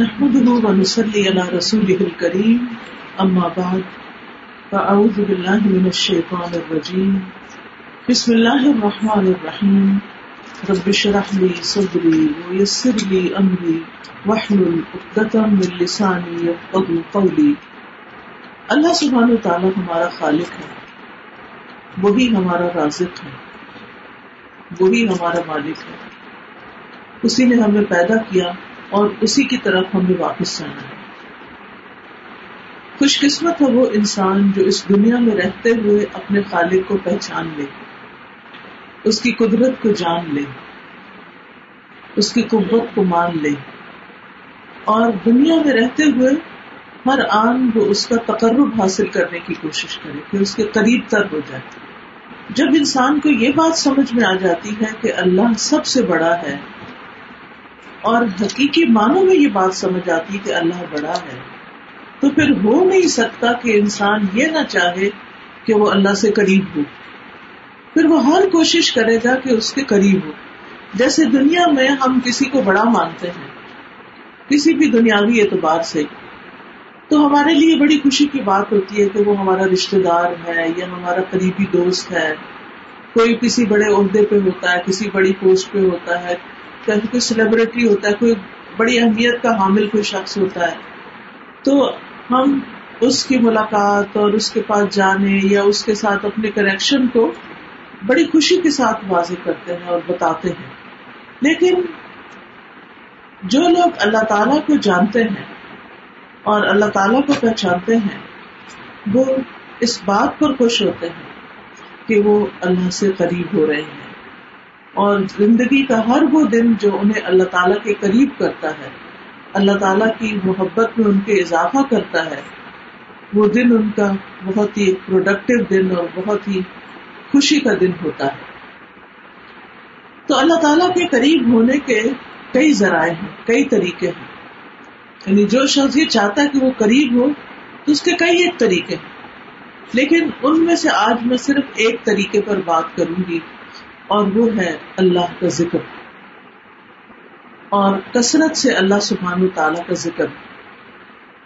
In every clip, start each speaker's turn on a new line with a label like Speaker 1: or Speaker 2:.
Speaker 1: نحمده ونصلي على رسوله الكريم أما بعد فأعوذ بالله من الشيطان الرجيم بسم الله الرحمن الرحيم رب اشرح لي صدري ويسر لي أمري واحلل عقدة من لساني يفقهوا قولي اللہ سبحانہ وتعالی ہمارا خالق ہے، وہی ہمارا رازق ہے، وہی ہمارا مالک ہے۔ اسی نے ہمیں پیدا کیا اور اسی کی طرف ہمیں واپس جانا ہے۔ خوش قسمت ہے وہ انسان جو اس دنیا میں رہتے ہوئے اپنے خالق کو پہچان لے، اس کی قدرت کو جان لے، اس کی قوت کو مان لے۔ اور دنیا میں رہتے ہوئے ہر آن وہ اس کا تقرب حاصل کرنے کی کوشش کرے کہ اس کے قریب تر ہو جائے۔ جب انسان کو یہ بات سمجھ میں آ جاتی ہے کہ اللہ سب سے بڑا ہے اور حقیقی معنوں میں یہ بات سمجھ آتی کہ اللہ بڑا ہے۔ تو پھر ہو نہیں سکتا کہ انسان یہ نہ چاہے کہ وہ اللہ سے قریب ہو۔ پھر وہ ہر کوشش کرے گا کہ اس کے قریب ہو۔ جیسے دنیا میں ہم کسی کو بڑا مانتے ہیں، کسی بھی دنیاوی اعتبار سے، تو ہمارے لیے بڑی خوشی کی بات ہوتی ہے کہ وہ ہمارا رشتے دار ہے یا ہمارا قریبی دوست ہے۔ کوئی کسی بڑے عہدے پہ ہوتا ہے، کسی بڑی پوسٹ پہ ہوتا ہے۔ کوئی سیلیبریٹی ہوتا ہے، کوئی بڑی اہمیت کا حامل کوئی شخص ہوتا ہے۔ تو ہم اس کی ملاقات اور اس کے پاس جانے یا اس کے ساتھ اپنے کنیکشن کو بڑی خوشی کے ساتھ واضح کرتے ہیں اور بتاتے ہیں۔ لیکن جو لوگ اللہ تعالی کو جانتے ہیں اور اللہ تعالیٰ کو پہچانتے ہیں، وہ اس بات پر خوش ہوتے ہیں کہ وہ اللہ سے قریب ہو رہے ہیں۔ اور زندگی کا ہر وہ دن جو انہیں اللہ تعالیٰ کے قریب کرتا ہے، اللہ تعالیٰ کی محبت میں ان کے اضافہ کرتا ہے، وہ دن ان کا بہت ہی پروڈکٹیو دن اور بہت ہی خوشی کا دن ہوتا ہے۔ تو اللہ تعالیٰ کے قریب ہونے کے کئی ذرائع ہیں، کئی طریقے ہیں۔ یعنی جو شخص یہ چاہتا ہے کہ وہ قریب ہو، تو اس کے کئی ایک طریقے ہیں۔ لیکن ان میں سے آج میں صرف ایک طریقے پر بات کروں گی۔ اور وہ ہے اللہ کا ذکر۔ اور کثرت سے اللہ سبحان تعالیٰ کا ذکر۔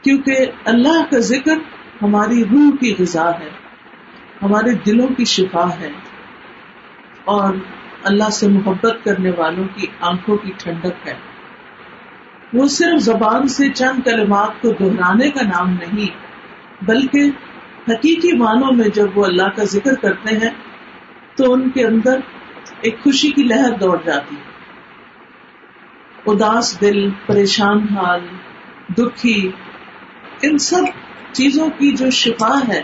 Speaker 1: کیونکہ اللہ کا ذکر ہماری روح کی غذا ہے، ہمارے دلوں کی شفا ہے۔ اور اللہ سے محبت کرنے والوں کی آنکھوں کی ٹھنڈک ہے۔ وہ صرف زبان سے چند کلمات کو دہرانے کا نام نہیں، بلکہ حقیقی معنوں میں جب وہ اللہ کا ذکر کرتے ہیں، تو ان کے اندر ایک خوشی کی لہر دوڑ جاتی اداس دل، پریشان حال، دکھی، ان سب چیزوں کی جو شفا ہے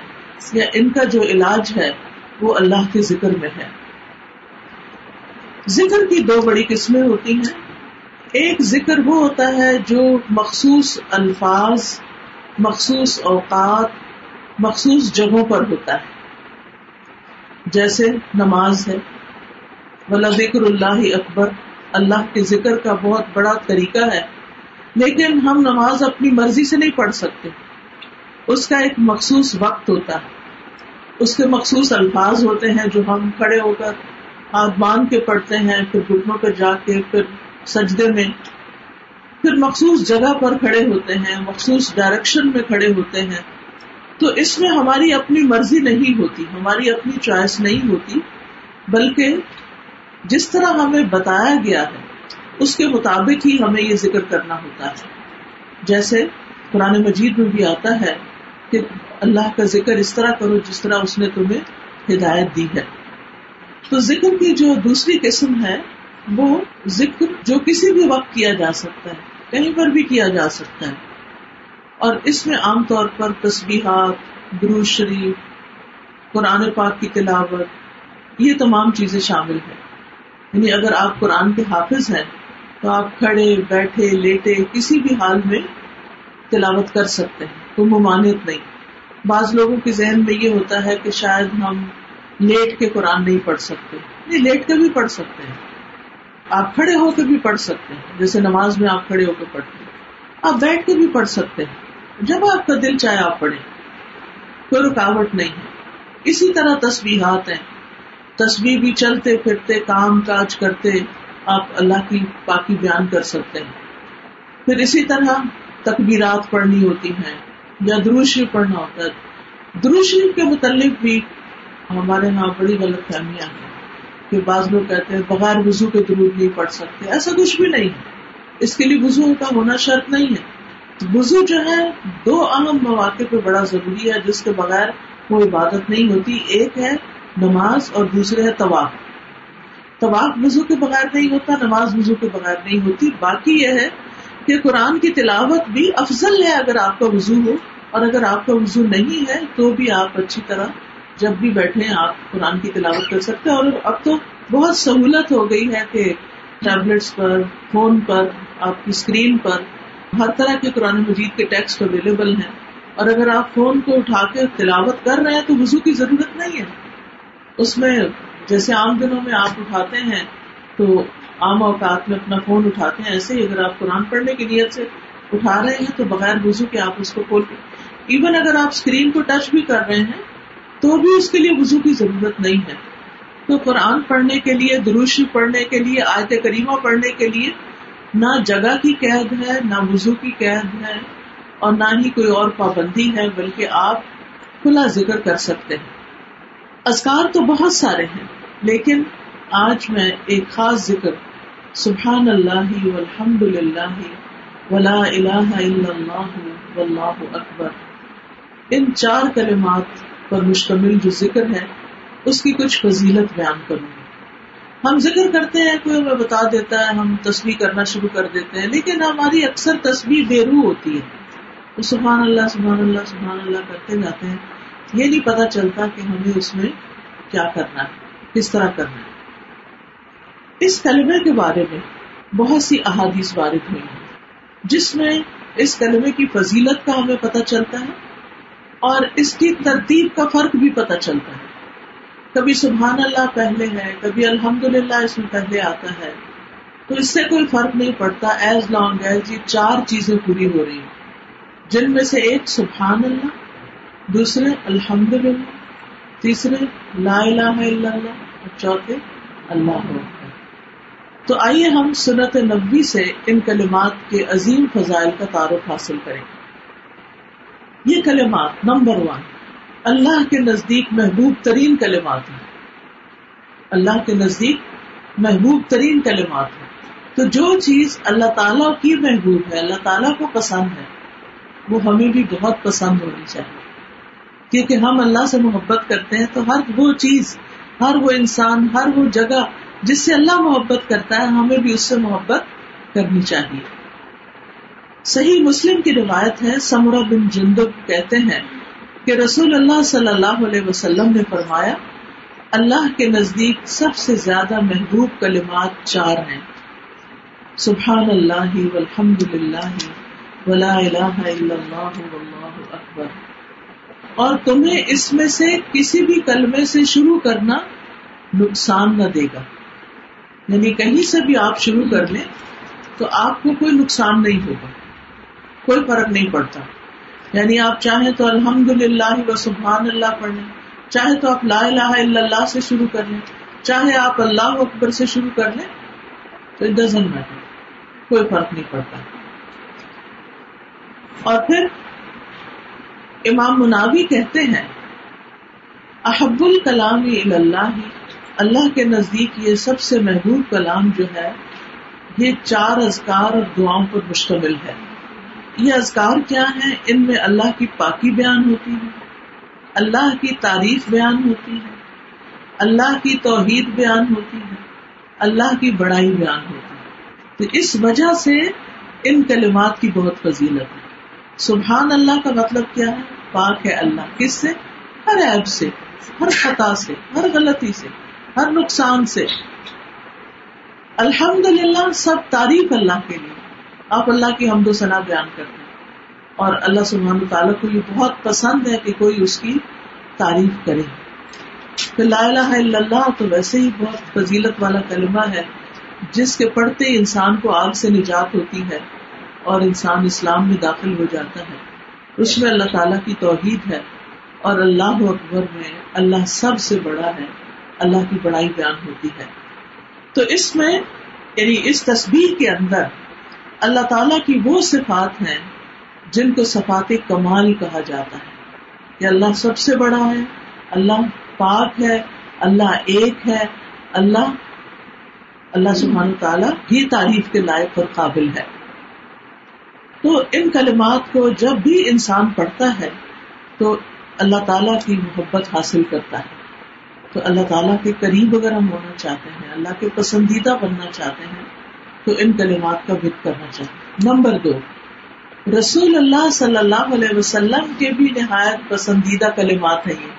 Speaker 1: یا ان کا جو علاج ہے، وہ اللہ کے ذکر میں ہے۔ ذکر کی دو بڑی قسمیں ہوتی ہیں۔ ایک ذکر وہ ہوتا ہے جو مخصوص الفاظ، مخصوص اوقات، مخصوص جگہوں پر ہوتا ہے۔ جیسے نماز ہے۔ ذکر اللہ اکبر اللہ کے ذکر کا بہت بڑا طریقہ ہے۔ لیکن ہم نماز اپنی مرضی سے نہیں پڑھ سکتے۔ اس کا ایک مخصوص وقت ہوتا ہے۔ اس کے مخصوص الفاظ ہوتے ہیں جو ہم کھڑے ہو کر ہاتھ باندھ کے پڑھتے ہیں، پھر گھٹنوں پہ جا کے، پھر سجدے میں۔ پھر مخصوص جگہ پر کھڑے ہوتے ہیں، مخصوص ڈائریکشن میں کھڑے ہوتے ہیں۔ تو اس میں ہماری اپنی مرضی نہیں ہوتی، ہماری اپنی چوائس نہیں ہوتی، بلکہ جس طرح ہمیں بتایا گیا ہے، اس کے مطابق ہی ہمیں یہ ذکر کرنا ہوتا ہے۔ جیسے قرآن مجید میں بھی آتا ہے کہ اللہ کا ذکر اس طرح کرو جس طرح اس نے تمہیں ہدایت دی ہے۔ تو ذکر کی جو دوسری قسم ہے، وہ ذکر جو کسی بھی وقت کیا جا سکتا ہے، کہیں پر بھی کیا جا سکتا ہے۔ اور اس میں عام طور پر تصبیحات درو شریف، قرآن پاک کی تلاوت، یہ تمام چیزیں شامل ہیں۔ یعنی اگر آپ قرآن کے حافظ ہیں، تو آپ کھڑے، بیٹھے، لیٹے کسی بھی حال میں تلاوت کر سکتے ہیں کوئی ممانعت نہیں۔ بعض لوگوں کے ذہن میں یہ ہوتا ہے کہ شاید ہم لیٹ کے قرآن نہیں پڑھ سکتے۔ نہیں، لیٹ کے بھی پڑھ سکتے ہیں۔ آپ کھڑے ہو کے بھی پڑھ سکتے ہیں۔ جیسے نماز میں آپ کھڑے ہو کے پڑھتے ہیں۔ آپ بیٹھ کے بھی پڑھ سکتے ہیں۔ جب آپ کا دل چاہے آپ پڑھیں، کوئی رکاوٹ نہیں۔ ہے اسی طرح تصویرات ہیں۔ تصویر بھی چلتے پھرتے، کام کاج کرتے آپ اللہ کی پاکی بیان کر سکتے ہیں۔ پھر اسی طرح تکبیرات پڑھنی ہوتی ہیں یا دروشی پڑھنا ہوتا ہے۔ دروشی کے متعلق بھی ہمارے یہاں بڑی غلط فہمیاں ہیں کہ بعض لوگ کہتے ہیں بغیر وضو کے درود نہیں پڑھ سکتے، ایسا کچھ بھی نہیں ہے۔ اس کے لیے وضو کا ہونا شرط نہیں ہے۔ وضو جو ہے دو اہم مواقع پہ بڑا ضروری ہے، جس کے بغیر وہ عبادت نہیں ہوتی۔ ایک ہے نماز اور دوسرے ہے طواف۔ طواف وضو کے بغیر نہیں ہوتا، نماز وضو کے بغیر نہیں ہوتی۔ باقی یہ ہے کہ قرآن کی تلاوت بھی افضل ہے اگر آپ کا وضو ہو۔ اور اگر آپ کا وضو نہیں ہے تو بھی آپ اچھی طرح جب بھی بیٹھے آپ قرآن کی تلاوت کر سکتے ہیں۔ اور اب تو بہت سہولت ہو گئی ہے کہ ٹیبلٹس پر، فون پر، آپ کی اسکرین پر ہر طرح کے قرآن مجید کے ٹیکسٹ اویلیبل ہیں۔ اور اگر آپ فون کو اٹھا کے تلاوت کر رہے ہیں تو وضو کی ضرورت نہیں ہے۔ اس میں جیسے عام دنوں میں آپ اٹھاتے ہیں تو عام اوقات میں اپنا فون اٹھاتے ہیں، ایسے ہی اگر آپ قرآن پڑھنے کی نیت سے اٹھا رہے ہیں تو بغیر وضو کے آپ اس کو کھول ایون اگر آپ اسکرین کو ٹچ بھی کر رہے ہیں تو بھی اس کے لیے وضو کی ضرورت نہیں ہے۔ تو قرآن پڑھنے کے لیے دروشی پڑھنے کے لیے، آیت کریمہ پڑھنے کے لیے نہ جگہ کی قید ہے، نہ وضو کی قید ہے اور نہ ہی کوئی اور پابندی ہے، بلکہ آپ کھلا ذکر کر سکتے ہیں۔ ازکار تو بہت سارے ہیں، لیکن آج میں ایک خاص ذکر، سبحان اللہ والحمد للہ ولا الہ الا اللہ واللہ اکبر۔ ان چار کلمات پر مشتمل جو ذکر ہے، اس کی کچھ فضیلت بیان کروں گی۔ ہم ذکر کرتے ہیں، کوئی ہمیں بتا دیتا ہے، ہم تصویر کرنا شروع کر دیتے ہیں، لیکن ہماری اکثر تصویر بے روح ہوتی ہے۔ سبحان اللہ سبحان اللہ سبحان اللہ کرتے جاتے ہیں۔ یہ نہیں پتا چلتا کہ ہمیں اس میں کیا کرنا ہے، کس طرح کرنا ہے۔ اس کلمے کے بارے میں بہت سی احادیث وارد ہوئی ہیں، جس میں اس کلمے کی فضیلت کا ہمیں پتہ چلتا ہے اور اس کی ترتیب کا فرق بھی پتہ چلتا ہے۔ کبھی سبحان اللہ پہلے ہے، کبھی الحمد للہ اس میں پہلے آتا ہے۔ تو اس سے کوئی فرق نہیں پڑتا ایز لانگ ایز یہ چار چیزیں پوری ہو رہی ہیں۔ جن میں سے ایک سبحان اللہ دوسرے الحمد للہ تیسرے لا الہ الا اللہ، اور چوتھے اللہ تو آئیے ہم سنت نبی سے ان کلمات کے عظیم فضائل کا تعارف حاصل کریں۔ یہ کلمات، نمبر ون، اللہ کے نزدیک محبوب ترین کلمات ہیں۔ اللہ کے نزدیک محبوب ترین کلمات ہیں۔ تو جو چیز اللہ تعالیٰ کی محبوب ہے، اللہ تعالیٰ کو پسند ہے، وہ ہمیں بھی بہت پسند ہونی چاہیے۔ کیونکہ ہم اللہ سے محبت کرتے ہیں تو ہر وہ چیز، ہر وہ انسان، ہر وہ جگہ جس سے اللہ محبت کرتا ہے، ہمیں بھی اس سے محبت کرنی چاہیے۔ صحیح مسلم کی روایت ہے سمرا بن جندب کہتے ہیں کہ رسول اللہ صلی اللہ علیہ وسلم نے فرمایا، اللہ کے نزدیک سب سے زیادہ محبوب کلمات چار ہیں۔ سبحان اللہ والحمد للہ ولا الہ الا اللہ واللہ اکبر۔ اور تمہیں اس میں سے کسی بھی کلمے سے شروع کرنا نقصان نہ دے گا۔ یعنی کہیں سے بھی آپ شروع کر لیں تو آپ کو کوئی نقصان نہیں ہوگا۔ کوئی فرق نہیں پڑتا۔ یعنی آپ چاہیں تو الحمد للہ و سبحان اللہ پڑھ لیں۔ چاہے تو آپ لا الہ الا اللہ سے شروع کر لیں۔ چاہے آپ اللہ اکبر سے شروع کر لیں۔ تو اٹ میٹر کوئی فرق نہیں پڑتا۔ اور پھر امام مناوی کہتے ہیں، احب الکلام اللہ اللہ کے نزدیک یہ سب سے محبوب کلام جو ہے، یہ چار ازکار اور دعاؤں پر مشتمل ہے۔ یہ اذکار کیا ہے ان میں اللہ کی پاکی بیان ہوتی ہے، اللہ کی تعریف بیان ہوتی ہے، اللہ کی توحید بیان ہوتی ہے، اللہ کی بڑائی بیان ہوتی ہے۔ تو اس وجہ سے ان کلمات کی بہت فضیلت ہے۔ سبحان اللہ کا مطلب کیا ہے؟ پاک ہے اللہ۔ کس سے؟ ہر ایب سے، ہر خطا سے، ہر غلطی سے، ہر نقصان سے۔ الحمد للہ سب تعریف اللہ کے لیے۔ آپ اللہ کی حمد و ثنا بیان کرتے ہیں۔ اور اللہ سبحانہ تعالیٰ کو یہ بہت پسند ہے کہ کوئی اس کی تعریف کرے۔ پھر لا الہ الا اللہ تو ویسے ہی بہت فضیلت والا کلمہ ہے، جس کے پڑھتے ہی انسان کو آگ سے نجات ہوتی ہے۔ اور انسان اسلام میں داخل ہو جاتا ہے۔ اس میں اللہ تعالیٰ کی توحید ہے اور اللہ اکبر میں اللہ سب سے بڑا ہے، اللہ کی بڑائی بیان ہوتی ہے۔ تو اس میں یعنی اس تصویر کے اندر اللہ تعالی کی وہ صفات ہیں جن کو صفات کمال کہا جاتا ہے۔ کہ اللہ سب سے بڑا ہے، اللہ پاک ہے، اللہ ایک ہے، اللہ اللہ سبحانہ تعالیٰ ہی تعریف کے لائق اور قابل ہے۔ تو ان کلمات کو جب بھی انسان پڑھتا ہے تو اللہ تعالیٰ کی محبت حاصل کرتا ہے۔ تو اللہ تعالیٰ کے قریب اگر ہم ہونا چاہتے ہیں، اللہ کے پسندیدہ بننا چاہتے ہیں، تو ان کلمات کا ذکر کرنا چاہتے نمبر دو، رسول اللہ صلی اللہ علیہ وسلم کے بھی نہایت پسندیدہ کلمات ہیں۔ یہ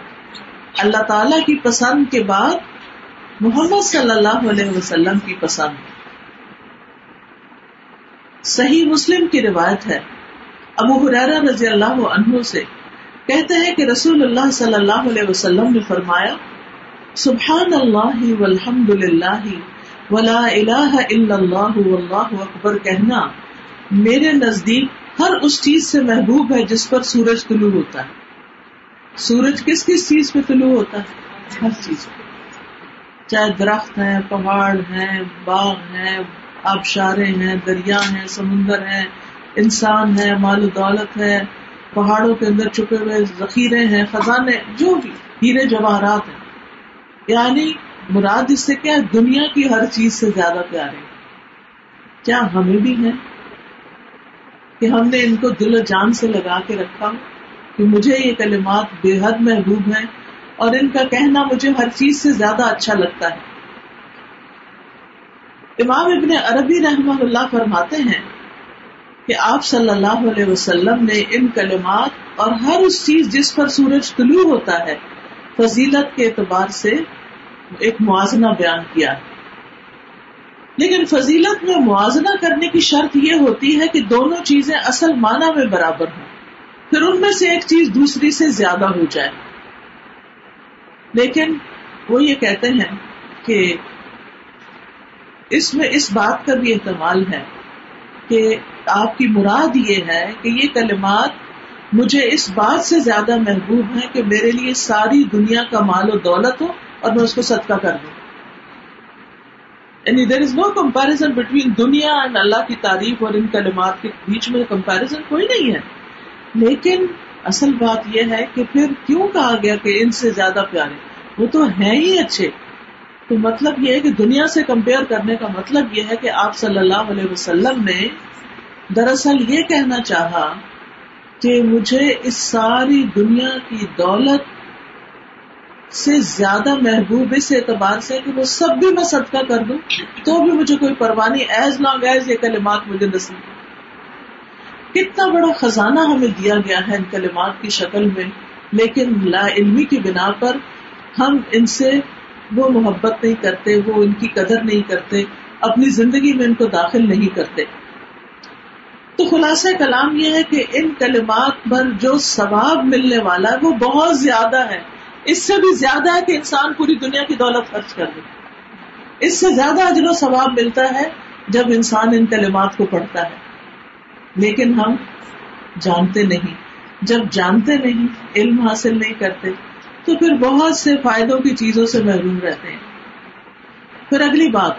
Speaker 1: اللہ تعالیٰ کی پسند کے بعد محمد صلی اللہ علیہ وسلم کی پسند۔ صحیح مسلم کی روایت ہے۔ ابو حرارہ رضی اللہ عنہ سے کہتے ہیں کہ رسول اللہ صلی اللہ علیہ وسلم نے فرمایا سبحان اللہ والحمد للہ ولا الہ الا اللہ واللہ اکبر کہنا، میرے نزدیک ہر اس چیز سے محبوب ہے جس پر سورج طلوع ہوتا ہے۔ سورج کس کس چیز پہ طلوع ہوتا ہے؟ ہر چیز پہ۔ چاہے درخت ہیں پہاڑ ہیں باغ ہیں آبشارے ہیں، دریا ہیں، سمندر ہیں، انسان ہے مال و دولت ہے پہاڑوں کے اندر چھپے ہوئے ذخیرے ہیں، خزانے جو بھی ہیرے جواہرات ہیں۔ یعنی مراد اس سے کیا دنیا کی ہر چیز سے زیادہ پیارے کیا ہمیں بھی ہے کہ ہم نے ان کو دل و جان سے لگا کے رکھا کہ مجھے یہ کلمات بے حد محبوب ہیں اور ان کا کہنا مجھے ہر چیز سے زیادہ اچھا لگتا ہے۔ امام ابن عربی رحمہ اللہ فرماتے ہیں کہ آپ صلی اللہ علیہ وسلم نے ان کلمات اور ہر اس چیز جس پر سورج طلوع ہوتا ہے، فضیلت کے اعتبار سے ایک موازنہ بیان کیا۔ لیکن فضیلت میں موازنہ کرنے کی شرط یہ ہوتی ہے کہ دونوں چیزیں اصل معنی میں برابر ہوں۔ پھر ان میں سے ایک چیز دوسری سے زیادہ ہو جائے۔ لیکن وہ یہ کہتے ہیں کہ اس میں اس بات کا بھی احتمال ہے کہ آپ کی مراد یہ ہے کہ یہ کلمات مجھے اس بات سے زیادہ محبوب ہے کہ میرے لیے ساری دنیا کا مال و دولت ہو اور میں اس کو صدقہ کر دوں۔ یعنی there is no comparison between dunya and Allah کی تعریف اور ان کلمات کے بیچ میں کمپیرزن کوئی نہیں ہے۔ لیکن اصل بات یہ ہے کہ پھر کیوں کہا گیا کہ ان سے زیادہ پیارے؟ وہ تو ہیں ہی اچھے۔ تو مطلب یہ ہے کہ دنیا سے کمپیئر کرنے کا مطلب یہ ہے کہ آپ صلی اللہ علیہ وسلم نے دراصل یہ کہنا چاہا کہ مجھے اس ساری دنیا کی دولت سے زیادہ محبوب اس اعتبار سے کہ وہ سب بھی میں صدقہ کر دوں، تو بھی مجھے کوئی پروانی ایز لانگ ایز یہ کلمات مجھے نصیب کتنا بڑا خزانہ ہمیں دیا گیا ہے ان کلمات کی شکل میں، لیکن لا علمی کی بنا پر ہم ان سے وہ محبت نہیں کرتے، وہ ان کی قدر نہیں کرتے، اپنی زندگی میں ان کو داخل نہیں کرتے۔ تو خلاصہ کلام یہ ہے کہ ان کلمات پر جو ثواب ملنے والا ہے، وہ بہت زیادہ ہے۔ اس سے بھی زیادہ ہے کہ انسان پوری دنیا کی دولت خرچ کر دے۔ اس سے زیادہ اجر و ثواب ملتا ہے جب انسان ان کلمات کو پڑھتا ہے۔ لیکن ہم جانتے نہیں۔ جب جانتے نہیں، علم حاصل نہیں کرتے۔ تو پھر بہت سے فائدوں کی چیزوں سے محروم رہتے ہیں۔ پھر اگلی بات،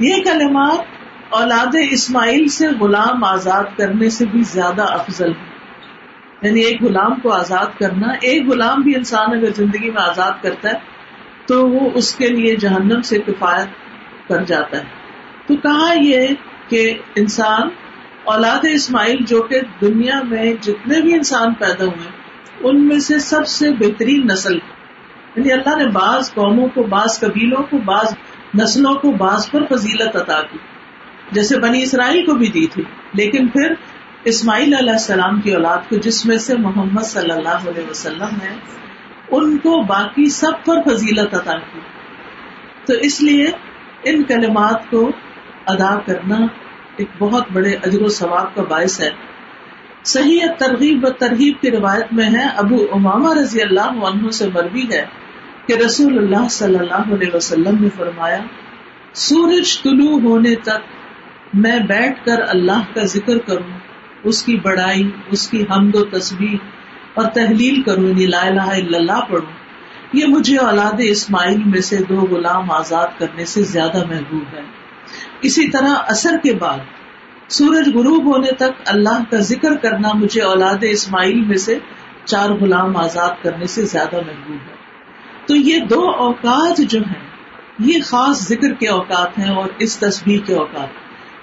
Speaker 1: یہ کلمات اولاد اسماعیل سے غلام آزاد کرنے سے بھی زیادہ افضل ہے۔ یعنی ایک غلام کو آزاد کرنا، ایک غلام بھی انسان اگر زندگی میں آزاد کرتا ہے، تو وہ اس کے لیے جہنم سے کفایت کر جاتا ہے۔ تو کہا یہ کہ انسان، اولاد اسماعیل جو کہ دنیا میں جتنے بھی انسان پیدا ہوئے ان میں سے سب سے بہترین نسل۔ یعنی اللہ نے بعض قوموں کو، بعض قبیلوں کو، بعض نسلوں کو بعض پر فضیلت عطا کی۔ جیسے بنی اسرائیل کو بھی دی تھی، لیکن پھر اسماعیل علیہ السلام کی اولاد کو، جس میں سے محمد صلی اللہ علیہ وسلم ہے ان کو باقی سب پر فضیلت عطا کی۔ تو اس لیے ان کلمات کو ادا کرنا ایک بہت بڑے اجر و ثواب کا باعث ہے۔ صحیح ترغیب و ترغیب کی روایت میں ہے، ابو اماما رضی اللہ عنہ سے مروی ہے کہ رسول اللہ صلی اللہ علیہ وسلم نے فرمایا، سورج طلوع ہونے تک میں بیٹھ کر اللہ کا ذکر کروں، اس کی بڑائی، اس کی حمد و تصویر اور تحلیل کروں یعنی لا الہ الا اللہ پڑھوں۔ یہ مجھے اولاد اسماعیل میں سے دو غلام آزاد کرنے سے زیادہ محبوب ہے۔ اسی طرح اثر کے بعد سورج غروب ہونے تک اللہ کا ذکر کرنا مجھے اولاد اسماعیل میں سے چار غلام آزاد کرنے سے زیادہ محبوب ہے۔ تو یہ دو اوقات جو ہیں، یہ خاص ذکر کے اوقات ہیں اور اس تصویر کے اوقات۔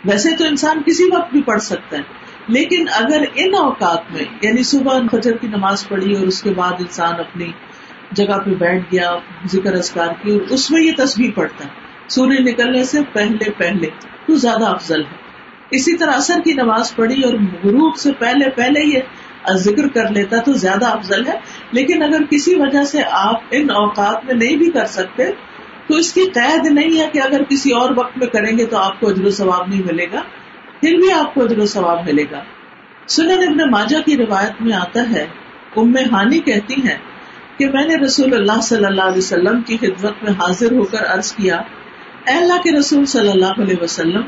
Speaker 1: ویسے تو انسان کسی وقت بھی پڑھ سکتا ہے، لیکن اگر ان اوقات میں یعنی صبح فجر کی نماز پڑھی اور اس کے بعد انسان اپنی جگہ پہ بیٹھ گیا، ذکر ازکار کی، اور اس میں یہ تصویر پڑھتا ہے۔ سوریہ نکلنے سے پہلے پہلے تو زیادہ افضل ہے۔ اسی طرح اثر کی نماز پڑھی اور غروب سے پہلے پہلے یہ ذکر کر لیتا تو زیادہ افضل ہے۔ لیکن اگر کسی وجہ سے آپ ان اوقات میں نہیں بھی کر سکتے، تو اس کی قید نہیں ہے کہ اگر کسی اور وقت میں کریں گے تو آپ کو اجر و ثواب نہیں ملے گا، پھر بھی آپ کو اجر و ثواب ملے گا۔ سنن ابن ماجہ کی روایت میں آتا ہے، ام ہانی کہتی ہیں کہ میں نے رسول اللہ صلی اللہ علیہ وسلم کی خدمت میں حاضر ہو کر عرض کیا، اے اللہ کے رسول صلی اللہ علیہ وسلم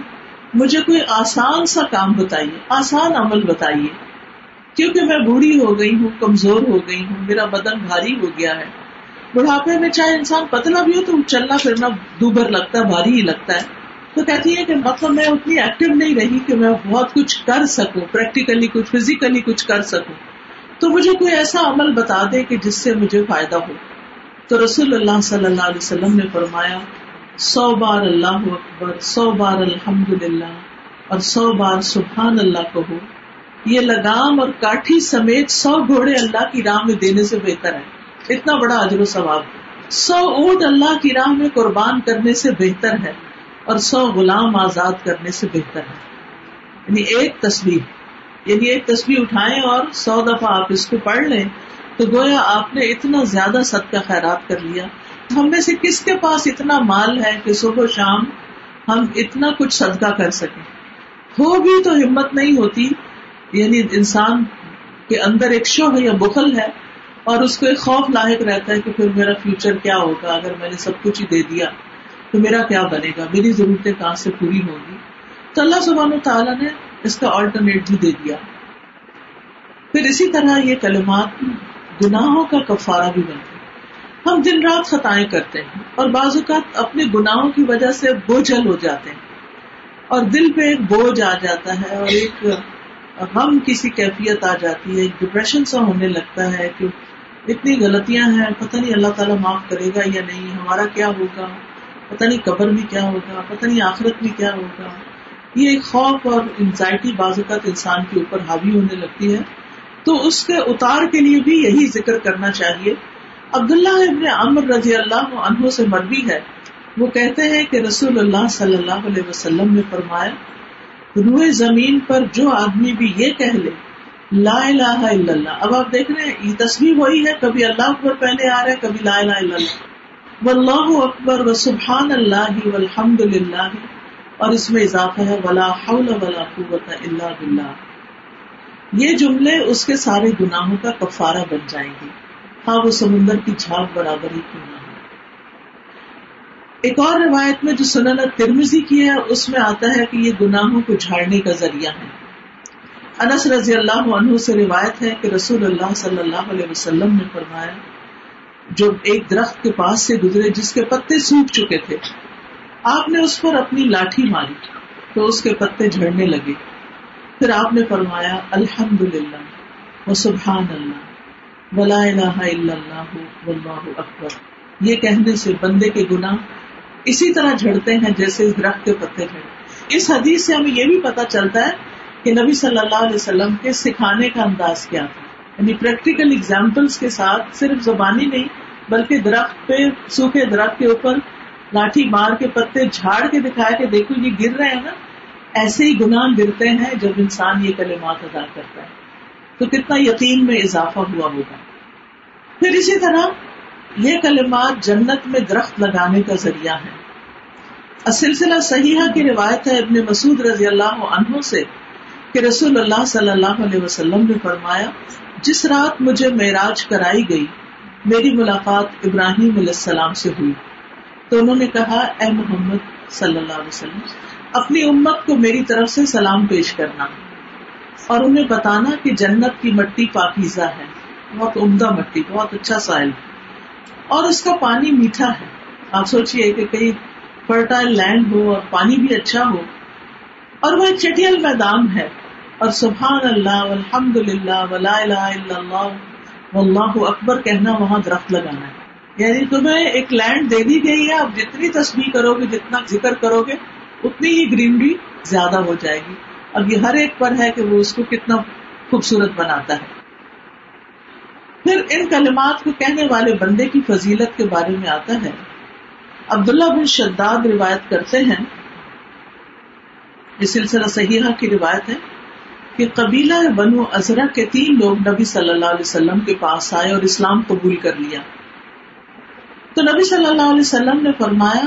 Speaker 1: مجھے کوئی آسان سا کام بتائیے، آسان عمل بتائیے۔ کیونکہ میں بوڑھی ہو گئی ہوں، کمزور ہو گئی ہوں، میرا بدن بھاری ہو گیا ہے۔ بڑھاپے میں چاہے انسان پتلا بھی ہو تو چلنا پھرنا دوبر لگتا ہے، بھاری ہی لگتا ہے۔ تو کہتی ہے کہ مطلب میں اتنی ایکٹیو نہیں رہی کہ میں بہت کچھ کر سکوں پریکٹیکلی کچھ فزیکلی کچھ کر سکوں۔ تو مجھے کوئی ایسا عمل بتا دے کہ جس سے مجھے فائدہ ہو۔ تو رسول اللہ صلی اللہ علیہ وسلم نے فرمایا سو بار اللہ اکبر سو بار الحمد للہ اور سو بار سبحان اللہ کہو، یہ لگام اور کاٹھی سمیت سو گھوڑے اللہ کی راہ میں دینے سے بہتر ہے۔ اتنا بڑا اجر و ثواب سو اونٹ اللہ کی راہ میں قربان کرنے سے بہتر ہے، اور سو غلام آزاد کرنے سے بہتر ہے۔ یعنی ایک تصویر یعنی ایک تصویر اٹھائیں اور سو دفعہ آپ اس کو پڑھ لیں، تو گویا آپ نے اتنا زیادہ صدقہ خیرات کر لیا۔ ہم میں سے کس کے پاس اتنا مال ہے کہ صبح و شام ہم اتنا کچھ صدقہ کر سکیں؟ ہو بھی تو ہمت نہیں ہوتی یعنی انسان کے اندر ایک شو ہے یا بخل ہے اور اس کو ایک خوف لاحق رہتا ہے کہ پھر میرا فیوچر کیا ہوگا؟ اگر میں نے سب کچھ ہی دے دیا تو میرا کیا بنے گا؟ میری ضرورتیں کہاں سے پوری ہوگی تو اللہ سبحانہ تعالیٰ نے اس کا آلٹرنیٹ بھی دے دیا۔ پھر اسی طرح یہ کلمات گناہوں کا کفارہ بھی بنتے ہم دن رات خطائیں کرتے ہیں اور بعض اوقات اپنے گناہوں کی وجہ سے بوجھل ہو جاتے ہیں اور دل پہ ایک بوجھ آ جاتا ہے اور ایک غم کسی کیفیت آ جاتی ہے، ایک ڈپریشن سا ہونے لگتا ہے کہ اتنی غلطیاں ہیں، پتہ نہیں اللہ تعالیٰ معاف کرے گا یا نہیں، ہمارا کیا ہوگا؟ پتہ نہیں قبر میں کیا ہوگا؟ پتہ نہیں آخرت میں کیا ہوگا؟ یہ ایک خوف اور انزائٹی بعض اوقات انسان کے اوپر حاوی ہونے لگتی ہے۔ تو اس کے اتار کے لیے بھی یہی ذکر کرنا چاہیے۔ عبداللہ ابن عمر رضی اللہ عنہ سے مربی ہے۔ وہ کہتے ہیں کہ رسول اللہ صلی اللہ علیہ وسلم نے فرمایا، روئے زمین پر جو آدمی بھی یہ کہہ لے، لا الہ الا اللہ۔ اب آپ دیکھ رہے ہیں، یہ تصویر وہی ہے، کبھی اللہ اکبر پہلے آ رہا ہے، کبھی لا الہ الا اللہ۔ واللہ اکبر و سبحان اللہ والحمد للہ۔ اور اس میں اضافہ ہے، ولا حول ولا قوت الا باللہ۔ یہ جملے اس کے سارے گناہوں کا کفارہ بن جائیں گے۔ ہاں وہ سمندر کی جھاگ برابر ہی کیوں نہ ہو؟ ایک اور روایت میں جو سنن ترمزی کی ہے، اس میں آتا ہے کہ یہ گناہوں کو جھاڑنے کا ذریعہ ہے۔ انس رضی اللہ عنہ سے روایت ہے کہ رسول اللہ صلی اللہ علیہ وسلم نے فرمایا، جو ایک درخت کے پاس سے گزرے، جس کے پتے سوکھ چکے تھے، آپ نے اس پر اپنی لاٹھی ماری، تو اس کے پتے جھڑنے لگے۔ پھر آپ نے فرمایا الحمد للہ و سبحان اللہ۔ ولا الہ الا اللہ واللہ اکبر۔ یہ کہنے سے بندے کے گناہ اسی طرح جھڑتے ہیں جیسے اس درخت کے پتے جھڑ اس حدیث سے ہمیں یہ بھی پتا چلتا ہے کہ نبی صلی اللہ علیہ وسلم کے سکھانے کا انداز کیا تھا۔ یعنی پریکٹیکل اگزامپلس کے ساتھ صرف زبانی نہیں، بلکہ درخت پہ، سوکھے درخت کے اوپر، لاٹھی مار کے پتے، جھاڑ کے دکھایا کہ دیکھو یہ گر رہے ہیں نا۔ ایسے ہی گناہ گرتے ہیں جب انسان یہ کلمات ادا کرتا ہے۔ تو کتنا یقین میں اضافہ ہوا ہوگا۔ پھر اسی طرح یہ کلمات جنت میں درخت لگانے کا ذریعہ ہے سلسلہ صحیحہ کی روایت ہے ابن مسعود رضی اللہ عنہ سے کہ رسول اللہ صلی اللہ علیہ وسلم نے فرمایا، جس رات مجھے معراج کرائی گئی، میری ملاقات ابراہیم علیہ السلام سے ہوئی۔ تو انہوں نے کہا، اے محمد صلی اللہ علیہ وسلم، اپنی امت کو میری طرف سے سلام پیش کرنا۔ اور انہیں بتانا کہ جنت کی مٹی پاکیزہ ہے۔ بہت عمدہ مٹی، بہت اچھا سائل۔ اور اس کا پانی میٹھا ہے۔ آپ سوچیے کہ کہیں فرٹائل لینڈ ہو اور پانی بھی اچھا ہو۔ اور وہ چٹیل میدان ہے۔ اور سبحان اللہ الحمد للہ ولا الہ الا اللہ، واللہ اکبر کہنا وہاں درخت لگانا ہے۔ یعنی تمہیں ایک لینڈ دے دی گئی ہے اب جتنی تصویر کرو گے، جتنا ذکر کرو گے، اتنی ہی گرینری زیادہ ہو جائے گی۔ اب یہ ہر ایک پر ہے کہ وہ اس کو کتنا خوبصورت بناتا ہے۔ پھر ان کلمات کو کہنے والے بندے کی فضیلت کے بارے میں آتا ہے۔ عبداللہ بن شداد روایت کرتے ہیں۔ یہ سلسلہ صحیحہ کی روایت ہے کہ قبیلہ بنو ازرا کے تین لوگ نبی صلی اللہ علیہ وسلم کے پاس آئے اور اسلام قبول کر لیا۔ تو نبی صلی اللہ علیہ وسلم نے فرمایا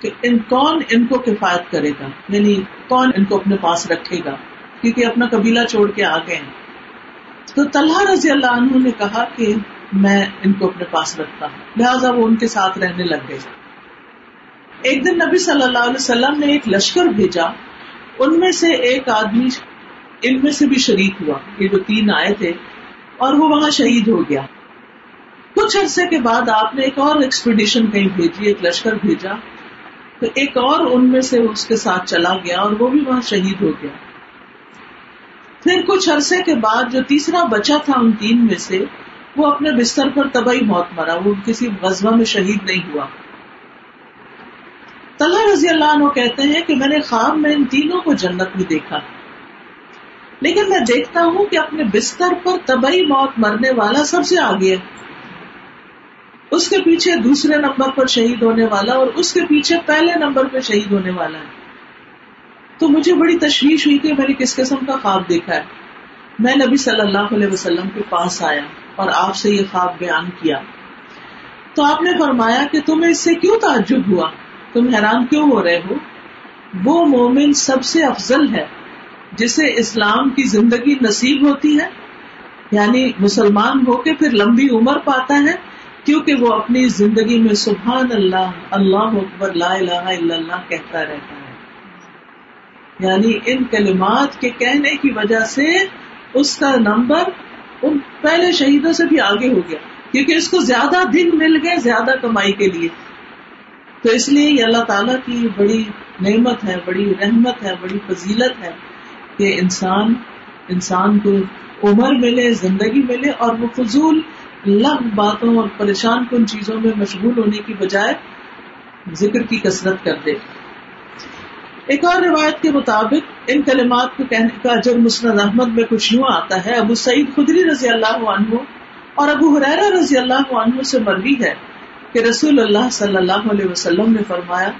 Speaker 1: کہ ان کون ان کو کفایت کرے گا؟ یعنی کون ان کو اپنے پاس رکھے گا؟ کیونکہ اپنا قبیلہ چھوڑ کے آ گئے ہیں۔ تو طلحہ رضی اللہ عنہ نے کہا کہ میں ان کو اپنے پاس رکھتا ہوں۔ لہٰذا وہ ان کے ساتھ رہنے لگ گئے۔ ایک دن نبی صلی اللہ علیہ وسلم نے ایک لشکر بھیجا۔ ان میں سے ایک آدمی ان میں سے بھی شریک ہوا۔ یہ جو تین آئے تھے اور وہ وہاں شہید ہو گیا۔ کچھ عرصے کے بعد آپ نے ایک اور ایکسپیڈیشن کہیں بھیجی، ایک لشکر بھیجا۔ تو ایک اور ان میں سے اس کے ساتھ چلا گیا اور وہ بھی وہاں شہید ہو گیا۔ پھر کچھ عرصے کے بعد جو تیسرا بچا تھا ان تین میں سے، وہ اپنے بستر پر تباہی موت مرا۔ وہ کسی غزبہ میں شہید نہیں ہوا۔ طلحہ رضی اللہ عنہ کہتے ہیں کہ میں نے خواب میں ان تینوں کو جنت میں دیکھا۔ لیکن میں دیکھتا ہوں کہ اپنے بستر پر طبی موت مرنے والا سب سے آگے اس کے پیچھے دوسرے نمبر پر شہید ہونے والا اور اس کے پیچھے پہلے نمبر پہ شہید ہونے والا ہے۔ تو مجھے بڑی تشویش ہوئی کہ میں نے کس قسم کا خواب دیکھا ہے۔ میں نبی صلی اللہ علیہ وسلم کے پاس آیا اور آپ سے یہ خواب بیان کیا۔ تو آپ نے فرمایا کہ تمہیں اس سے کیوں تعجب ہوا؟ تم حیران کیوں ہو رہے ہو؟ وہ مومن سب سے افضل ہے، جسے اسلام کی زندگی نصیب ہوتی ہے یعنی مسلمان ہو کے پھر لمبی عمر پاتا ہے کیونکہ وہ اپنی زندگی میں سبحان اللہ اللہ اکبر، لا الہ الا اللہ کہتا رہتا ہے۔ یعنی ان کلمات کے کہنے کی وجہ سے اس کا نمبر ان پہلے شہیدوں سے بھی آگے ہو گیا۔ کیونکہ اس کو زیادہ دن مل گئے، زیادہ کمائی کے لیے۔ تو اس لیے یہ اللہ تعالیٰ کی بڑی نعمت ہے، بڑی رحمت ہے، بڑی فضیلت ہے کہ انسان انسان کو عمر ملے، زندگی ملے اور وہ فضول لگ باتوں اور پریشان کن چیزوں میں مشغول ہونے کی بجائے ذکر کی کثرت کر دے۔ ایک اور روایت کے مطابق ان کلمات کو کہنے کا اجر مسند احمد میں کچھ یوں آتا ہے، ابو سعید خدری رضی اللہ عنہ اور ابو حرا رضی اللہ عنہ سے مروی ہے کہ رسول اللہ صلی اللہ علیہ وسلم نے فرمایا،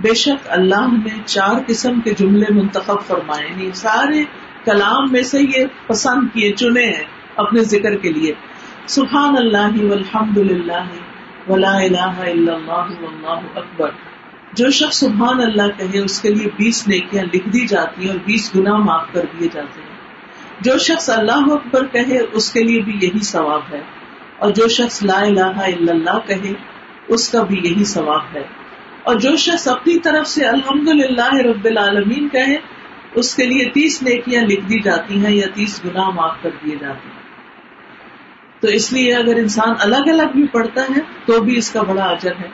Speaker 1: بے شک اللہ نے چار قسم کے جملے منتخب فرمائے یعنی سارے کلام میں سے یہ پسند کیے، چنے ہیں اپنے ذکر کے لیے۔ سبحان اللہ والحمد للہ ولا الہ الا اللہ واللہ اکبر۔ جو شخص سبحان اللہ کہے، اس کے لیے بیس نیکیاں لکھ دی جاتی ہیں اور بیس گنا معاف کر دیے جاتے ہیں۔ جو شخص اللہ اکبر کہے، اس کے لیے بھی یہی ثواب ہے۔ اور جو شخص لا الہ الا اللہ کہے، اس کا بھی یہی ثواب ہے۔ اور جو شخص اپنی طرف سے الحمد للہ رب العالمین کہے، اس کے لیے تیس نیکیاں لکھ دی جاتی ہیں یا تیس گنا معاف کر دیے جاتے ہیں۔ تو اس لیے اگر انسان الگ الگ بھی پڑھتا ہے تو بھی اس کا بڑا اجر ہے۔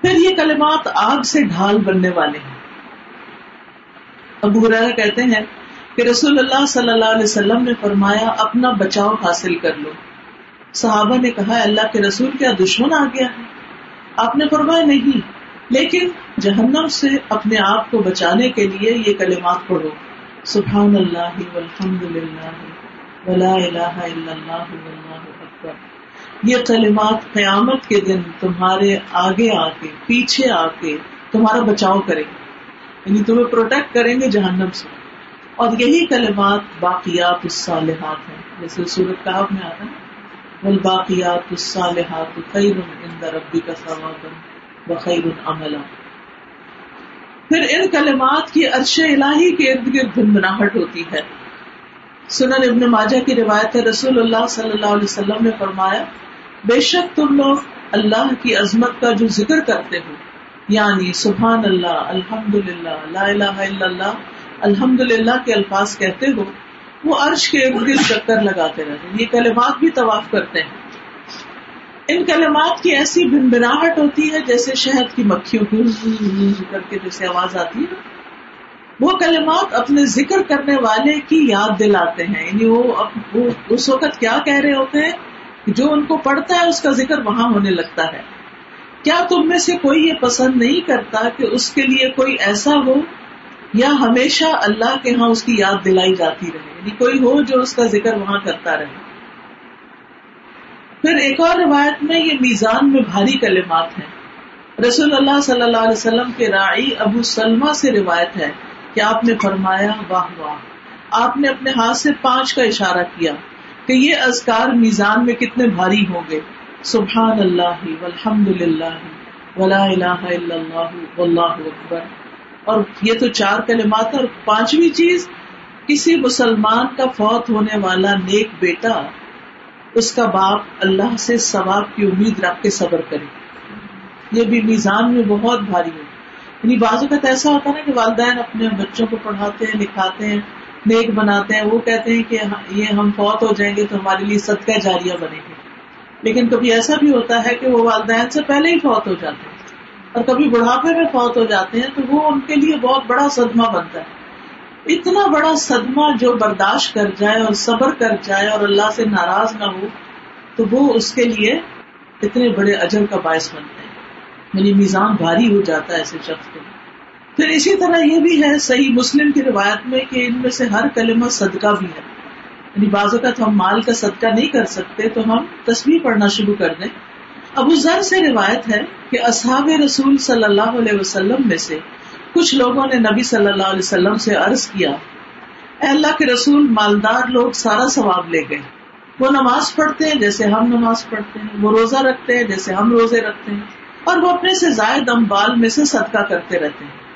Speaker 1: پھر یہ کلمات آگ سے ڈھال بننے والے ہیں۔ ابو کہتے ہیں کہ رسول اللہ صلی اللہ علیہ وسلم نے فرمایا، اپنا بچاؤ حاصل کر لو۔ صحابہ نے کہا، اللہ کے رسول کیا دشمن آ گیا ہے؟ آپ نے فرمایا، نہیں۔ لیکن جہنم سے اپنے آپ کو بچانے کے لیے یہ کلمات پڑھو۔ سبحان اللہ والحمد للہ۔ ولا الہ الا اللہ واللہ اکبر۔ یہ کلمات قیامت کے دن تمہارے آگے آ کے پیچھے آ کے تمہارا بچاؤ کریں گے۔ یعنی تمہیں پروٹیکٹ کریں گے جہنم سے۔ اور یہی کلمات باقیات الصالحات ہیں۔ جیسے سورت کہاں میں آتا ہے، والباقیات الصالحات خیر عند ربک ثوابا وخیر عملا۔ پھر ان کلمات کی عرش الہی کے ارد گرد گنگناہٹ ہوتی ہے۔ سنن ابن ماجہ کی روایت ہے رسول اللہ صلی اللہ علیہ وسلم نے فرمایا بے شک تم لوگ اللہ کی عظمت کا جو ذکر کرتے ہو یعنی سبحان اللہ الحمد للہ لا الہ الا اللہ الحمد للہ کے الفاظ کہتے ہو وہ عرش کے ارد گرد چکر لگاتے رہتے ہیں۔ یہ کلمات بھی طواف کرتے ہیں۔ ان کلمات کی ایسی بنبراہٹ ہوتی ہے جیسے شہد کی مکھیوں کی کر کے جیسے آواز آتی ہے۔ وہ کلمات اپنے ذکر کرنے والے کی یاد دلاتے ہیں۔ یعنی وہ اس وقت کیا کہہ رہے ہوتے ہیں جو ان کو پڑھتا ہے اس کا ذکر وہاں ہونے لگتا ہے۔ کیا تم میں سے کوئی یہ پسند نہیں کرتا کہ اس کے لیے کوئی ایسا ہو یا ہمیشہ اللہ کے ہاں اس کی یاد دلائی جاتی رہے؟ یعنی کوئی ہو جو اس کا ذکر وہاں کرتا رہے۔ پھر ایک اور روایت میں یہ میزان میں بھاری کلمات ہیں۔ رسول اللہ صلی اللہ علیہ وسلم کے راعی ابو سلما سے روایت ہے۔ کہ آپ نے فرمایا، واہ واہ۔ آپ نے اپنے ہاتھ سے پانچ کا اشارہ کیا کہ یہ ازکار میزان میں کتنے بھاری ہوں گے۔ سبحان اللہ والحمد للہ ولا الہ الا اللہ واللہ اکبر۔ اور یہ تو چار کلمات اور پانچویں چیز، کسی مسلمان کا فوت ہونے والا نیک بیٹا، اس کا باپ اللہ سے ثواب کی امید رکھ کے صبر کرے۔ یہ بھی میزان میں بہت بھاری ہے یعنی بعض اوقات ایسا ہوتا ہے نا کہ والدین اپنے بچوں کو پڑھاتے ہیں، لکھاتے ہیں، نیک بناتے ہیں، وہ کہتے ہیں کہ یہ ہم فوت ہو جائیں گے تو ہمارے لیے صدقہ جاریہ بنے گے لیکن کبھی ایسا بھی ہوتا ہے کہ وہ والدین سے پہلے ہی فوت ہو جاتے ہیں۔ اور کبھی بڑھاپے میں فوت ہو جاتے ہیں تو وہ ان کے لیے بہت بڑا صدمہ بنتا ہے۔ اتنا بڑا صدمہ جو برداشت کر جائے اور صبر کر جائے اور اللہ سے ناراض نہ ہو تو وہ اس کے لیے اتنے بڑے اجر کا باعث بنتے ہیں یعنی میزان بھاری ہو جاتا ہے ایسے شخص کو پھر اسی طرح یہ بھی ہے صحیح مسلم کی روایت میں کہ ان میں سے ہر کلمہ صدقہ بھی ہے۔ یعنی بعض اوقات ہم مال کا صدقہ نہیں کر سکتے تو ہم تصویر پڑھنا شروع کر دیں۔ ابو ذر سے روایت ہے کہ اصحاب رسول صلی اللہ علیہ وسلم میں سے کچھ لوگوں نے نبی صلی اللہ علیہ وسلم سے عرض کیا، اے اللہ کے رسول، مالدار لوگ سارا ثواب لے گئے۔ وہ نماز پڑھتے ہیں جیسے ہم نماز پڑھتے ہیں، وہ روزہ رکھتے ہیں جیسے ہم روزے رکھتے ہیں۔ اور وہ اپنے سے زائد امبال میں سے صدقہ کرتے رہتے ہیں۔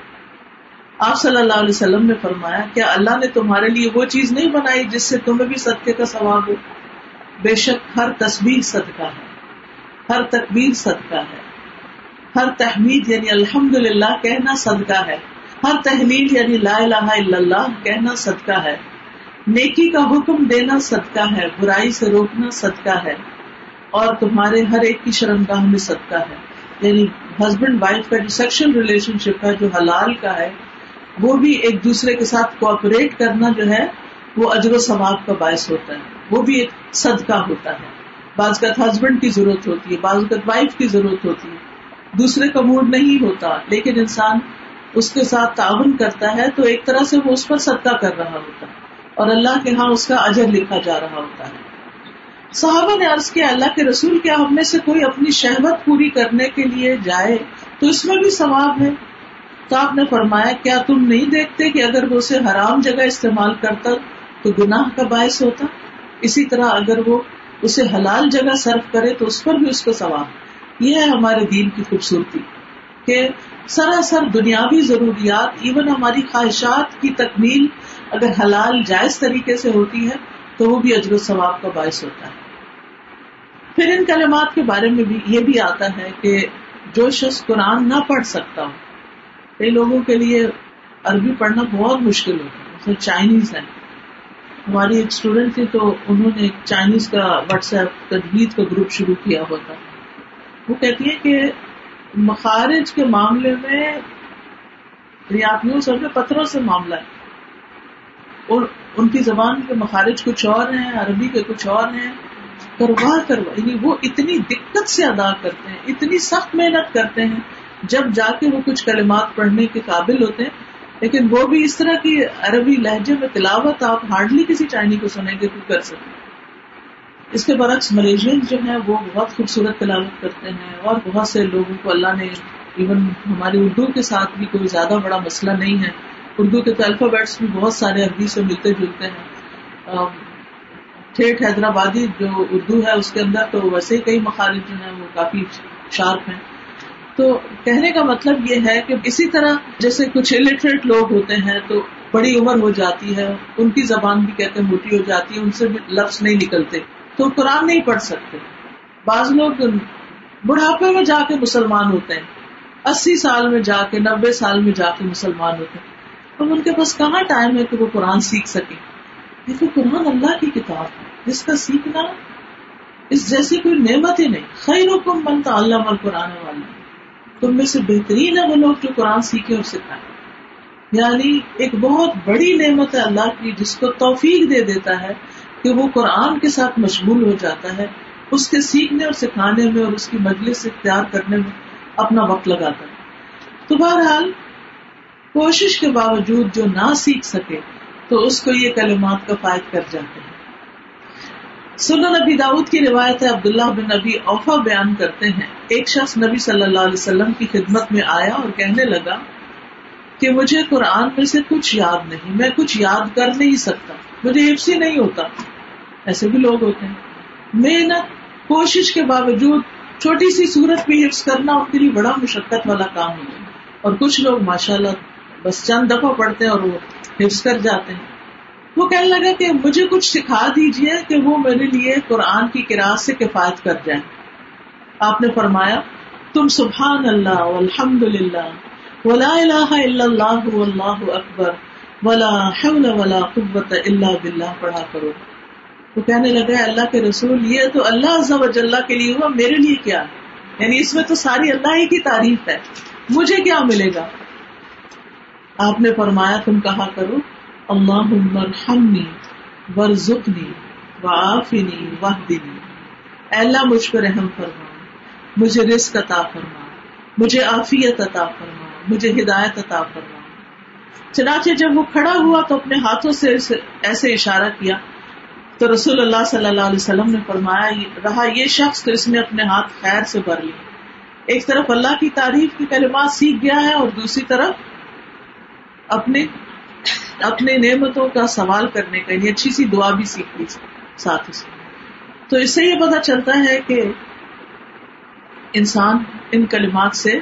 Speaker 1: آپ صلی اللہ علیہ وسلم نے فرمایا کیا اللہ نے تمہارے لیے وہ چیز نہیں بنائی جس سے تمہیں بھی صدقے کا ثواب ہو۔ بے شک ہر تصویر صدقہ ہے۔ ہر تکبیر صدقہ ہے۔ ہر تحمید یعنی الحمد للہ کہنا صدقہ ہے۔ ہر تحلیل یعنی لا الہ الا اللہ کہنا صدقہ ہے۔ نیکی کا حکم دینا صدقہ ہے۔ برائی سے روکنا صدقہ ہے۔ اور تمہارے ہر ایک کی شرمگاہ میں صدقہ ہے۔ یعنی ہسبینڈ وائف کا جو سیکشل ریلیشن شپ ہے جو حلال کا ہے، وہ بھی ایک دوسرے کے ساتھ کوپریٹ کرنا جو ہے، وہ اجر و ثواب کا باعث ہوتا ہے۔ وہ بھی ایک صدقہ ہوتا ہے۔ بعض کا ہسبینڈ کی ضرورت ہوتی ہے، بعض اوقات وائف کی ضرورت ہوتی ہے۔ دوسرے کا موڈ نہیں ہوتا، لیکن انسان اس کے ساتھ تعاون کرتا ہے تو ایک طرح سے وہ اس پر صدقہ کر رہا ہوتا ہے اور اللہ کے ہاں اس کا اجر لکھا جا رہا ہوتا ہے۔ صحابہ نے عرض کیا، اللہ کے رسول کیا ہم میں سے کوئی اپنی شہبت پوری کرنے کے لیے جائے؟ تو اس میں بھی ثواب ہے۔ تو آپ نے فرمایا، کیا تم نہیں دیکھتے کہ اگر وہ اسے حرام جگہ استعمال کرتا تو گناہ کا باعث ہوتا؟ اسی طرح اگر وہ اسے حلال جگہ صرف کرے تو اس پر بھی اس کو ثواب۔ یہ ہے ہمارے دین کی خوبصورتی۔ کہ سراسر دنیاوی ضروریات ایون ہماری خواہشات کی تکمیل اگر حلال جائز طریقے سے ہوتی ہے تو وہ بھی اجر و ثواب کا باعث ہوتا ہے۔ پھر ان کلمات کے بارے میں بھی یہ بھی آتا ہے کہ جو شخص قرآن نہ پڑھ سکتا ہو کئی لوگوں کے لیے عربی پڑھنا بہت مشکل ہوتا ہے چائنیز ہے ہماری ایک اسٹوڈینٹ تھی تو انہوں نے چائنیز کا واٹس ایپ تجویز کا گروپ شروع کیا ہوا تھا۔ وہ کہتی ہے کہ مخارج کے معاملے میں ریاضیوں سب پتھروں سے معاملہ ہے۔ اور ان کی زبان کے مخارج کچھ اور ہیں، عربی کے کچھ اور ہیں۔ کروا کروا یعنی وہ اتنی دقت سے ادا کرتے ہیں، اتنی سخت محنت کرتے ہیں، جب جا کے وہ کچھ کلمات پڑھنے کے قابل ہوتے ہیں۔ لیکن وہ بھی اس طرح کی عربی لہجے میں تلاوت، آپ ہارڈلی کسی چائنی کو سنیں گے تو کر سکتے اس کے برعکس ملیشین جو ہیں، وہ بہت خوبصورت تلاوت کرتے ہیں اور بہت سے لوگوں کو اللہ نے ایون ہماری اردو کے ساتھ بھی کوئی زیادہ بڑا مسئلہ نہیں ہے۔ اردو کے تو الفابیٹس بھی بہت سارے عربی سے ملتے جلتے ہیں۔ ٹھیٹ حیدرآبادی جو اردو ہے اس کے اندر تو ویسے ہی کئی مخالف جو ہیں وہ کافی شارپ ہیں۔ تو کہنے کا مطلب یہ ہے کہ اسی طرح جیسے کچھ الٹریٹ لوگ ہوتے ہیں تو بڑی عمر ہو جاتی ہے، ان کی زبان بھی کہتے ہیں موٹی ہو جاتی ہے، ان سے بھی لفظ نہیں نکلتے، تو قرآن نہیں پڑھ سکتے۔ بعض لوگ بڑھاپے میں جا کے مسلمان ہوتے ہیں، اسی سال میں جا کے نبے سال میں جا کے مسلمان ہوتے ہیں۔ اب ان کے پاس کہاں ٹائم ہے کہ وہ قرآن سیکھ سکے لیکن قرآن اللہ کی کتاب ہے۔ جس کا سیکھنا، اس جیسی کوئی نعمت ہی نہیں۔ خیر حکم بنتا اللہ قرآن والا تم میں سے بہترین ہے وہ لوگ جو قرآن سیکھے اور سکھائے یعنی ایک بہت بڑی نعمت ہے اللہ کی، جس کو توفیق دے دیتا ہے کہ وہ قرآن کے ساتھ مشغول ہو جاتا ہے، اس کے سیکھنے اور سکھانے میں اور اس کی مجلس اختیار کرنے میں اپنا وقت لگاتا ہے۔ تو بہرحال کوشش کے باوجود جو نہ سیکھ سکے تو اس کو یہ کلمات کا فائد کر جاتے ہیں۔ سنن نبی داود کی روایت ہے، عبداللہ بن نبی اوفا بیان کرتے ہیں۔ ایک شخص نبی صلی اللہ علیہ وسلم کی خدمت میں آیا اور کہنے لگا کہ مجھے قرآن میں سے کچھ یاد نہیں، میں کچھ یاد کر نہیں سکتا، مجھے حفظ ہی نہیں ہوتا۔ ایسے بھی لوگ ہوتے ہیں۔ محنت، کوشش کے باوجود چھوٹی سی صورت بھی حفظ کرنا ان کے لیے بڑا مشقت والا کام ہوتا ہے۔ اور کچھ لوگ ماشاء اللہ بس چند دفعہ پڑھتے ہیں اور وہ حفظ کر جاتے ہیں۔ وہ کہنے لگا کہ مجھے کچھ سکھا دیجیے کہ وہ میرے لیے قرآن کی کراط سے کفایت کر جائے آپ نے فرمایا، تم سبحان اللہ الحمد للہ ولا الہ الا اللہ واللہ اکبر، ولا حول ولا قوت الا باللہ، پڑھا کرو۔ وہ کہنے لگا اللہ کے رسول، یہ تو اللہ عز و جل کے لیے ہوا، میرے لیے کیا؟ یعنی اس میں تو ساری اللہ ہی کی تعریف ہے۔ مجھے کیا ملے گا؟ آپ نے فرمایا تم کہا کرو اللہ مرحمنی ورزقنی، وعافنی، وحدنی. اللہ، مجھ پر رحم فرما، مجھے رزق عطا فرما، مجھے عافیت عطا فرما، مجھے ہدایت عطا فرما۔ چنانچہ جب وہ کھڑا ہوا تو اپنے ہاتھوں سے ایسے اشارہ کیا۔ تو رسول اللہ صلی اللہ علیہ وسلم نے فرمایا رہا یہ شخص تو اس نے اپنے ہاتھ خیر سے بھر لی ایک طرف اللہ کی تعریف کی کلمات سیکھ گیا ہے اور دوسری طرف اپنے اپنے نعمتوں کا سوال کرنے کا یعنی اچھی سی دعا بھی سیکھ لی ساتھ اس تو اس سے یہ پتا چلتا ہے کہ انسان ان کلمات سے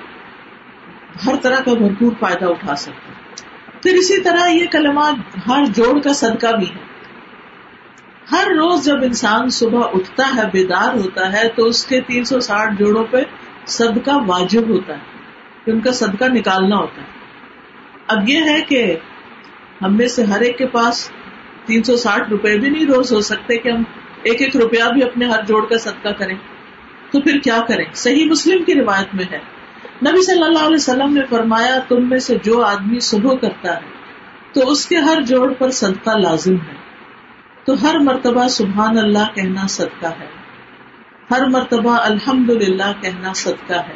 Speaker 1: ہر طرح کا بھرپور فائدہ اٹھا سکتا ہے۔ پھر اسی طرح یہ کلمات ہر جوڑ کا صدقہ بھی ہے۔ ہر روز جب انسان صبح اٹھتا ہے، بیدار ہوتا ہے، تو اس کے تین سو ساٹھ جوڑوں پہ صدقہ واجب ہوتا ہے۔ کہ ان کا صدقہ نکالنا ہوتا ہے۔ اب یہ ہے کہ ہم میں سے ہر ایک کے پاس تین سو ساٹھ روپے بھی نہیں روز ہو سکتے کہ ہم ایک ایک روپیہ بھی اپنے ہر جوڑ کا صدقہ کریں۔ تو پھر کیا کریں؟ صحیح مسلم کی روایت میں ہے۔ نبی صلی اللہ علیہ وسلم نے فرمایا، تم میں سے جو آدمی صبح کرتا ہے، تو اس کے ہر جوڑ پر صدقہ لازم ہے۔ تو ہر مرتبہ سبحان اللہ کہنا صدقہ ہے۔ ہر مرتبہ الحمد للہ کہنا صدقہ ہے۔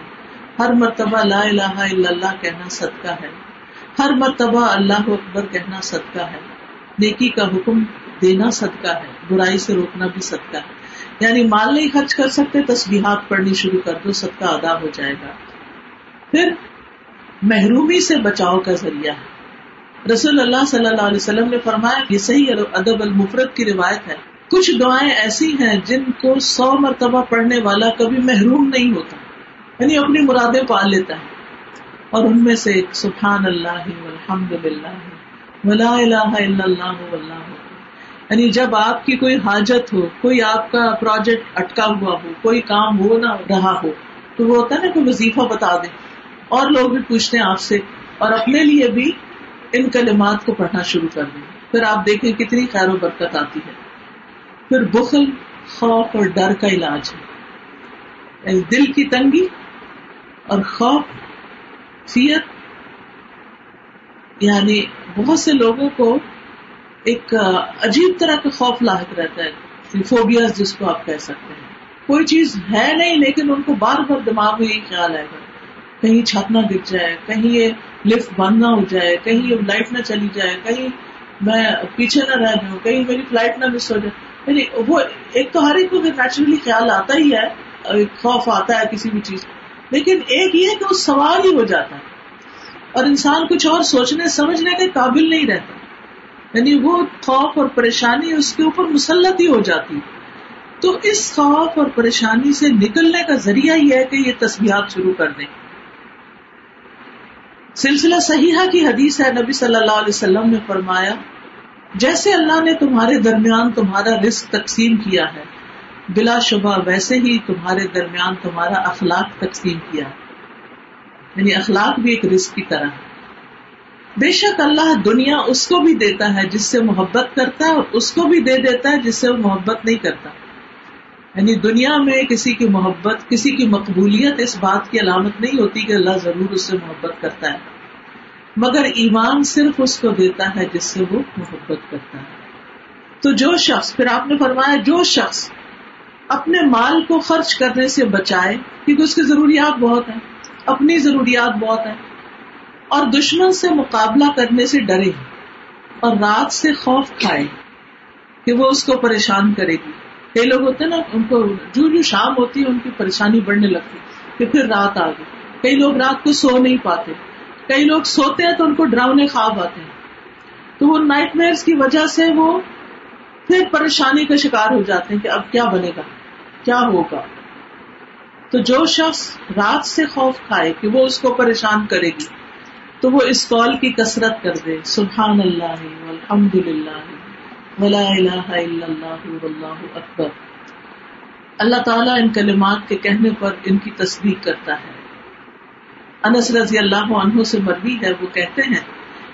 Speaker 1: ہر مرتبہ لا الہ الا اللہ کہنا صدقہ ہے۔ ہر مرتبہ اللہ اکبر کہنا صدقہ ہے، نیکی کا حکم دینا صدقہ ہے، برائی سے روکنا بھی صدقہ ہے۔ یعنی مال نہیں خرچ کر سکتے، تسبیحات پڑھنی شروع کر دو، صدقہ ادا ہو جائے گا۔ پھر محرومی سے بچاؤ کا ذریعہ ہے۔ رسول اللہ صلی اللہ علیہ وسلم نے فرمایا یہ صحیح ادب المفرت کی روایت ہے۔ کچھ دعائیں ایسی ہیں جن کو سو مرتبہ پڑھنے والا کبھی محروم نہیں ہوتا یعنی اپنی مرادیں پال لیتا ہے۔ اور ان میں سے ایک سبحان اللہ الحمد للہ ولا الہ الا اللہ واللہ. یعنی جب آپ کی کوئی حاجت ہو، کوئی آپ کا پروجیکٹ اٹکا ہوا ہو، کوئی کام ہو نہ رہا ہو، تو وہ ہوتا ہے نا کہ وظیفہ بتا دیں۔ اور لوگ بھی پوچھتے ہیں آپ سے، اور اپنے لیے بھی ان کلمات کو پڑھنا شروع کر دیں۔ پھر آپ دیکھیں کتنی خیر و برکت آتی ہے۔ پھر بخل، خوف اور ڈر کا علاج ہے۔ یعنی دل کی تنگی اور خوف یعنی بہت سے لوگوں کو ایک عجیب طرح کا خوف لاحق رہتا ہے فوبیا جس کو آپ کہہ سکتے ہیں۔ کوئی چیز ہے نہیں، لیکن ان کو بار بار دماغ میں یہ خیال آئے گا۔ کہیں چھت نہ گر جائے، کہیں یہ لفٹ بند نہ ہو جائے، کہیں یہ لائٹ نہ چلی جائے، کہیں میں پیچھے نہ رہ جاؤں، کہیں میری فلائٹ نہ مس ہو جائے۔ یعنی وہ، ایک تو ہر ایک کو نیچرلی خیال آتا ہی ہے خوف آتا ہے کسی بھی چیز لیکن ایک یہ کہ وہ سوال ہی ہو جاتا ہے اور انسان کچھ اور سوچنے، سمجھنے کے قابل نہیں رہتا۔ یعنی وہ خوف اور پریشانی اس کے اوپر مسلط ہی ہو جاتی۔ تو اس خوف اور پریشانی سے نکلنے کا ذریعہ یہ ہے کہ یہ تصویرات شروع کر دیں۔ سلسلہ صحیحہ کی حدیث ہے، نبی صلی اللہ علیہ وسلم نے فرمایا، جیسے اللہ نے تمہارے درمیان تمہارا رزق تقسیم کیا ہے بلا شبہ ویسے ہی تمہارے درمیان تمہارا اخلاق تقسیم کیا۔ یعنی اخلاق بھی ایک رزق کی طرح۔ بے شک اللہ دنیا اس کو بھی دیتا ہے جس سے محبت کرتا ہے اور اس کو بھی دے دیتا ہے جس سے وہ محبت نہیں کرتا۔ یعنی دنیا میں کسی کی محبت، کسی کی مقبولیت اس بات کی علامت نہیں ہوتی کہ اللہ ضرور اس سے محبت کرتا ہے۔ مگر ایمان صرف اس کو دیتا ہے جس سے وہ محبت کرتا ہے۔ تو جو شخص، پھر آپ نے فرمایا جو شخص اپنے مال کو خرچ کرنے سے بچائے، کیونکہ اس کی ضروریات بہت ہیں۔ اپنی ضروریات بہت ہیں۔ اور دشمن سے مقابلہ کرنے سے ڈرے۔ اور رات سے خوف کھائے کہ وہ اس کو پریشان کرے گی۔ کئی لوگ ہوتے ہیں نا، ان کو جو جو شام ہوتی ہے، ان کی پریشانی بڑھنے لگتی کہ پھر رات آ گئی۔ کئی لوگ رات کو سو نہیں پاتے۔ کئی لوگ سوتے ہیں تو ان کو ڈراؤنے خواب آتے ہیں۔ تو وہ نائٹ میئرس کی وجہ سے وہ پھر پریشانی کا شکار ہو جاتے ہیں کہ اب کیا بنے گا؟ کیا ہوگا؟ تو جو شخص رات سے خوف کھائے کہ وہ اس کو پریشان کرے گی، تو وہ اس کال کی کسرت کر دے، سبحان اللہ الحمد للہ ولا الہ الا اللہ، واللہ اکبر۔ اللہ تعالیٰ ان کلمات کے کہنے پر ان کی تصدیق کرتا ہے۔ انس رضی اللہ عنہ سے مروی ہے، وہ کہتے ہیں،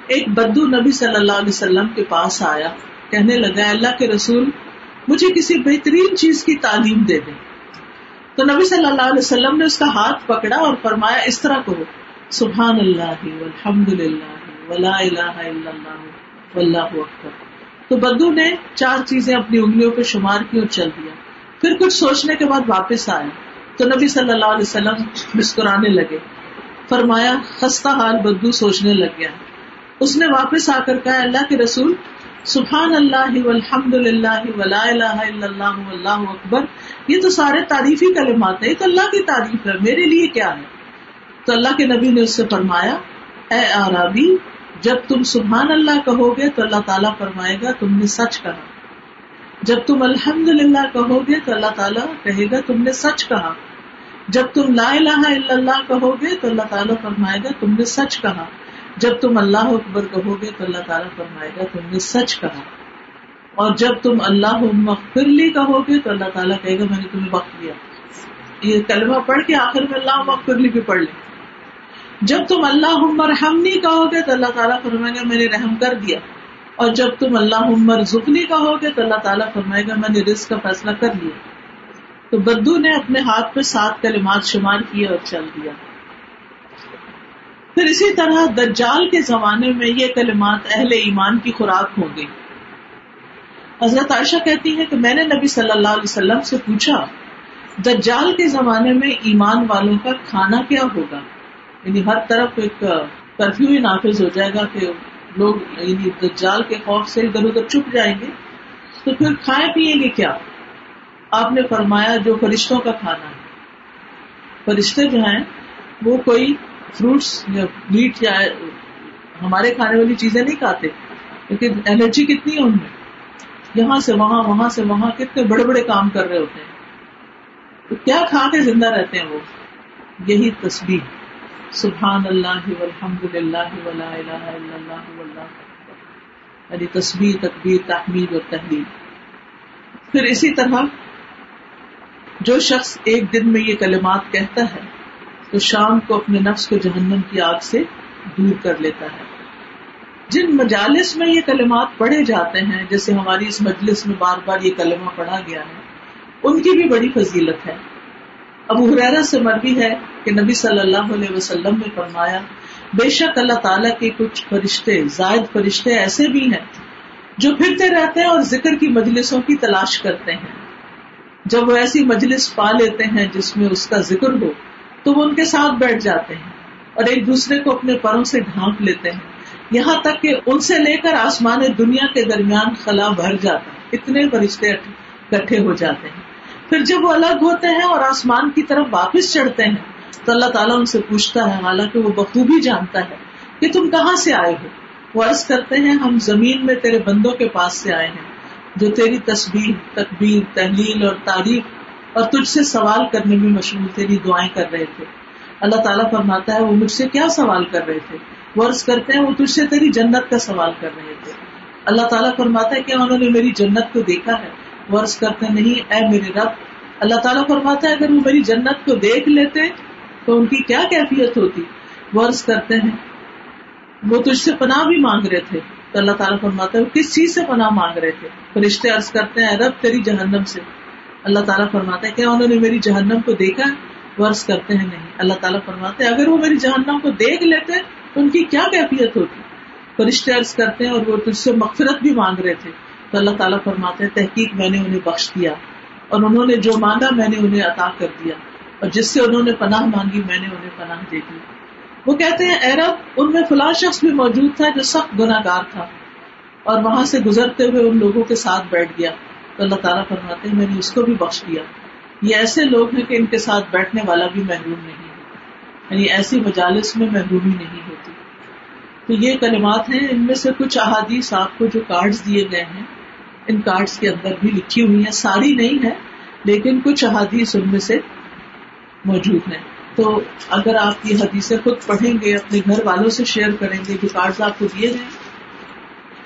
Speaker 1: ایک بدو نبی صلی اللہ علیہ وسلم کے پاس آیا۔ کہنے لگا، اللہ کے رسول مجھے کسی بہترین چیز کی تعلیم دے دیں۔ تو نبی صلی اللہ علیہ وسلم نے اس کا ہاتھ پکڑا اور فرمایا، اس طرح کہو سبحان اللہ والحمد للہ ولا الہ الا اللہ واللہ اکبر۔ تو بدو نے چار چیزیں اپنی انگلیوں پہ شمار کی اور چل دیا۔ پھر کچھ سوچنے کے بعد واپس آیا تو نبی صلی اللہ علیہ وسلم مسکرانے لگے۔ فرمایا، خستہ حال بدو سوچنے لگ گیا۔ اس نے واپس آ کر کہا، اللہ کے رسول سبحان اللہ والحمد للہ ولا الہ الا اللہ واللہ اکبر. یہ تو سارے تعریفی کلمات ہیں تو اللہ کی تعریف ہے، میرے لیے کیا ہے؟ تو اللہ کے نبی نے اس سے فرمایا، اے آرابی جب تم سبحان اللہ کہو گے تو اللہ تعالیٰ فرمائے گا، تم نے سچ کہا۔ جب تم الحمد للہ کہو گے تو اللہ تعالیٰ کہے گا، تم نے سچ کہا۔ جب تم لا الہ الا اللہ کہو گے تو اللہ تعالیٰ فرمائے گا، تم نے سچ کہا۔ جب تم اللہ اکبر کہو گے تو اللہ تعالیٰ فرمائے گا، تم نے سچ کہا۔ اور جب تم اللہ لی کہو گے تو اللہ تعالیٰ کہے گا، میں نے تمہیں وقت دیا۔ یہ کلمہ پڑھ کے آخر میں اللہ لی بھی پڑھ لیں۔ جب تم اللہ عمر کہو گے تو اللہ تعالیٰ فرمائے گا، میں نے رحم کر دیا۔ اور جب تم اللہ عمر زکنی کہو گے تو اللہ تعالیٰ فرمائے گا، میں نے رزق کا فیصلہ کر لیا۔ تو بدو نے اپنے ہاتھ پہ سات کلمات شمار کیے اور چل دیا۔ پھر اسی طرح دجال کے زمانے میں یہ کلمات اہل ایمان کی خوراک ہوں گی۔ حضرت عائشہ کہتی ہے کہ میں نے نبی صلی اللہ علیہ وسلم سے پوچھا، دجال کے زمانے میں ایمان والوں کا کھانا کیا ہوگا؟ یعنی ہر طرف ایک کرفیو ہی نافذ ہو جائے گا کہ لوگ یعنی دجال کے خوف سے ادھر ادھر چپ جائیں گے۔ تو پھر کھائے پیئیں گے کیا؟ آپ نے فرمایا جو فرشتوں کا کھانا ہے۔ فرشتے جو ہیں، وہ کوئی فروٹس یا میٹ یا ہمارے کھانے والی چیزیں نہیں کھاتے لیکن الرجی کتنی ہے ان میں۔ یہاں سے وہاں وہاں سے وہاں کتنے بڑے بڑے کام کر رہے ہوتے ہیں۔ تو کیا کھا کے زندہ رہتے ہیں وہ؟ یہی تصویر سبحان اللہ والحمد للہ ولا الہ الا اللہ واللہ یعنی تصویر تقبیر تحمید اور تحریر پھر اسی طرح جو شخص ایک دن میں یہ کلمات کہتا ہے تو شام کو اپنے نفس کو جہنم کی آگ سے دور کر لیتا ہے۔ جن مجالس میں یہ کلمات پڑھے جاتے ہیں، جیسے ہماری اس مجلس میں بار بار یہ کلمہ پڑھا گیا ہے، ان کی بھی بڑی فضیلت ہے۔ ابو حریرا سے مربی ہے کہ نبی صلی اللہ علیہ وسلم نے فرمایا، بے شک اللہ تعالیٰ کے کچھ فرشتے، زائد فرشتے ایسے بھی ہیں جو پھرتے رہتے ہیں اور ذکر کی مجلسوں کی تلاش کرتے ہیں۔ جب وہ ایسی مجلس پا لیتے ہیں جس میں اس کا ذکر ہو تو وہ ان کے ساتھ بیٹھ جاتے ہیں اور ایک دوسرے کو اپنے پروں سے ڈھانپ لیتے ہیں۔ یہاں تک کہ ان سے لے کر آسمان دنیا کے درمیان خلا بھر جاتا ہے۔ اتنے فرشتے اکٹھے ہو جاتے ہیں۔ پھر جب وہ الگ ہوتے ہیں اور آسمان کی طرف واپس چڑھتے ہیں، تو اللہ تعالیٰ ان سے پوچھتا ہے، حالانکہ وہ بخوبی جانتا ہے کہ تم کہاں سے آئے ہو۔ وہ عرض کرتے ہیں، ہم زمین میں تیرے بندوں کے پاس سے آئے ہیں، جو تیری تصویر تقبیر تحلیل اور تعریف اور تجھ سے سوال کرنے میں مشہور تیری دعائیں کر رہے تھے۔ اللہ تعالیٰ فرماتا ہے، وہ مجھ سے کیا سوال کر رہے تھے؟ ورز کرتے ہیں، وہ تجھ سے تیری جنت کا سوال کر رہے تھے۔ اللہ تعالیٰ فرماتا ہے کیا انہوں نے میری جنت کو دیکھا ہے۔ ورز کرتے نہیں، اے میرے رب، اللہ تعالیٰ فرماتا ہے، اگر وہ میری جنت کو دیکھ لیتے تو ان کی کیا کیفیت ہوتی؟ ورز کرتے ہیں، وہ تجھ سے پناہ بھی مانگ رہے تھے۔ تو اللہ تعالیٰ فرماتا ہے، وہ کس چیز سے پناہ مانگ رہے تھے؟ فرشتے عرض کرتے ہیں رب، تیری جہنم سے۔ اللہ تعالیٰ فرماتا ہے کیا انہوں نے میری جہنم کو دیکھا ورس کرتے ہیں نہیں۔ اللہ تعالیٰ فرماتے اگر وہ میری جہنم کو دیکھ لیتے تو ان کی کیا کیفیت ہوتی؟ فرشتے عرض کرتے ہیں اور وہ تجھ سے مغفرت بھی مانگ رہے تھے۔ تو اللہ تعالیٰ فرماتے ہیں، تحقیق میں نے انہیں بخش دیا اور انہوں نے جو مانگا میں نے انہیں عطا کر دیا اور جس سے انہوں نے پناہ مانگی میں نے انہیں پناہ دے دی۔ وہ کہتے ہیں ایرب ان میں فلاں شخص بھی موجود تھا جو سخت گناہ گار تھا اور وہاں سے گزرتے ہوئے ان لوگوں کے ساتھ بیٹھ گیا۔ تو اللہ تعالیٰ فرماتے ہیں، میں نے اس کو بھی بخش دیا۔ یہ ایسے لوگ ہیں کہ ان کے ساتھ بیٹھنے والا بھی محروم نہیں ہے یعنی ایسی مجالس میں محرومی نہیں ہوتی۔ تو یہ کلمات ہیں، ان میں سے کچھ احادیث آپ کو جو کارڈ دیے گئے ہیں، ان کارڈ کے اندر بھی لکھی ہوئی ہیں۔ ساری نہیں ہے، لیکن کچھ احادیث ان میں سے موجود ہیں۔ تو اگر آپ یہ حدیثیں خود پڑھیں گے، اپنے گھر والوں سے شیئر کریں گے جو کارڈ آپ کو دیے گئے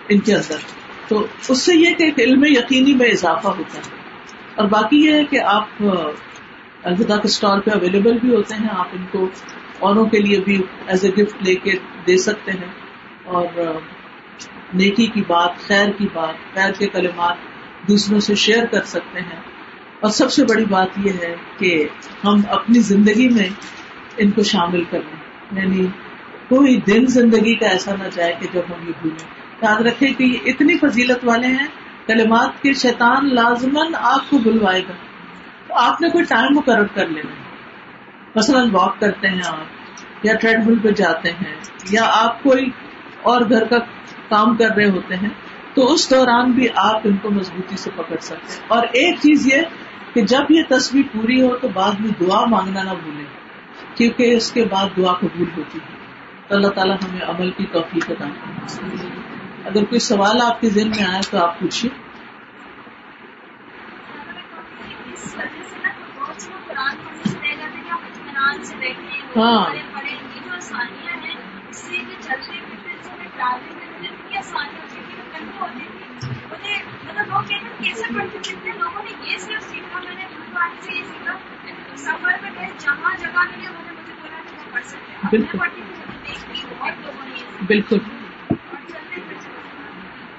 Speaker 1: ان کے اندر۔ تو اس سے یہ کہ علم یقینی میں اضافہ ہوتا ہے۔ اور باقی یہ ہے کہ آپ الوداع کے اسٹال پہ اویلیبل بھی ہوتے ہیں۔ آپ ان کو اوروں کے لیے بھی ایز اے گفٹ لے کے دے سکتے ہیں۔ اور نیکی کی بات، خیر کی بات، خیر کے کلمات دوسروں سے شیئر کر سکتے ہیں۔ اور سب سے بڑی بات یہ ہے کہ ہم اپنی زندگی میں ان کو شامل کر لیں یعنی کوئی دن زندگی کا ایسا نہ جائے کہ جب ہم یہ بھولیں۔ یاد رکھے کہ یہ اتنی فضیلت والے ہیں، کلمات کے شیطان لازمن آپ کو بلوائے گا۔ تو آپ نے کوئی ٹائم مقرر کر لینا۔ مثلاً واک کرتے ہیں آپ، یا ٹریڈ مل پہ جاتے ہیں، یا آپ کوئی اور گھر کا کام کر رہے ہوتے ہیں، تو اس دوران بھی آپ ان کو مضبوطی سے پکڑ سکتے ہیں۔ اور ایک چیز یہ کہ جب یہ تصویر پوری ہو تو بعد میں دعا مانگنا نہ بھولیں، کیونکہ اس کے بعد دعا قبول ہوتی ہے۔ تو اللہ تعالیٰ ہمیں عمل کی توفیق ادا اگر کوئی سوال آپ کے ذہن میں آئے تو آپ پوچھیے۔ ہاں۔ بالکل۔ بالکل۔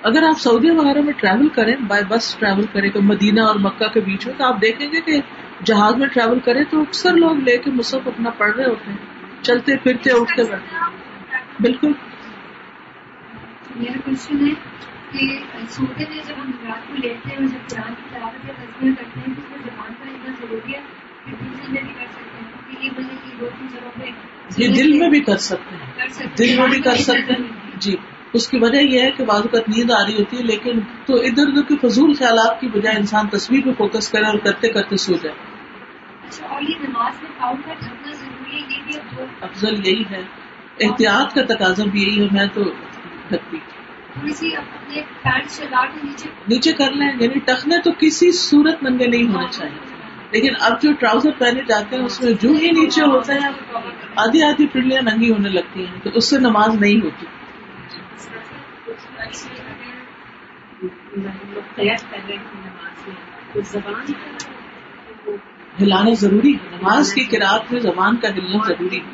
Speaker 1: اگر آپ سعودی وغیرہ میں ٹریول کریں بائی بس ٹریول کریں تو مدینہ اور مکہ کے بیچ میں تو آپ دیکھیں گے کہ جہاز میں ٹریول کریں تو اکثر لوگ لے کے مصحف اپنا پڑھ رہے ہوتے ہیں چلتے پھرتے اٹھتے بیٹھتے بالکل۔
Speaker 2: میرا کوشچن ہے کہ سوتے میں جب ہم رات کو لیٹتے ہیں اور جب قرآن کی تلاوت یا تصویر کرتے ہیں تو وہ زبان کا اتنا ضروری ہے کہ دوسرے میں بھی کر سکتے ہیں کیونکہ یہ بنے کی دو تین جگہوں پہ
Speaker 1: یہ دل میں بھی کر سکتے ہیں۔ دل میں بھی کر سکتے ہیں۔ جی۔ اس کی وجہ یہ ہے کہ بعض اوقات نیند آ رہی ہوتی ہے لیکن تو ادھر ادھر کے فضول خیالات کی بجائے انسان تصویر پہ فوکس کرے اور کرتے کرتے سو جائے۔ افضل یہی ہے۔ احتیاط کا تقاضا بھی یہی ہے میں تو نیچے کر لیں یعنی ٹخنے تو کسی صورت ننگے نہیں ہونے چاہیے۔ لیکن اب جو ٹراؤزر پہنے جاتے ہیں اس میں جو ہی نیچے ہوتا ہے آدھی آدھی پنڈلیاں ننگی ہونے لگتی ہیں تو اس سے نماز نہیں ہوتی۔ ہلانا ضروری ہے۔ نماز کی کراط میں زبان کا ہلنا ضروری ہے۔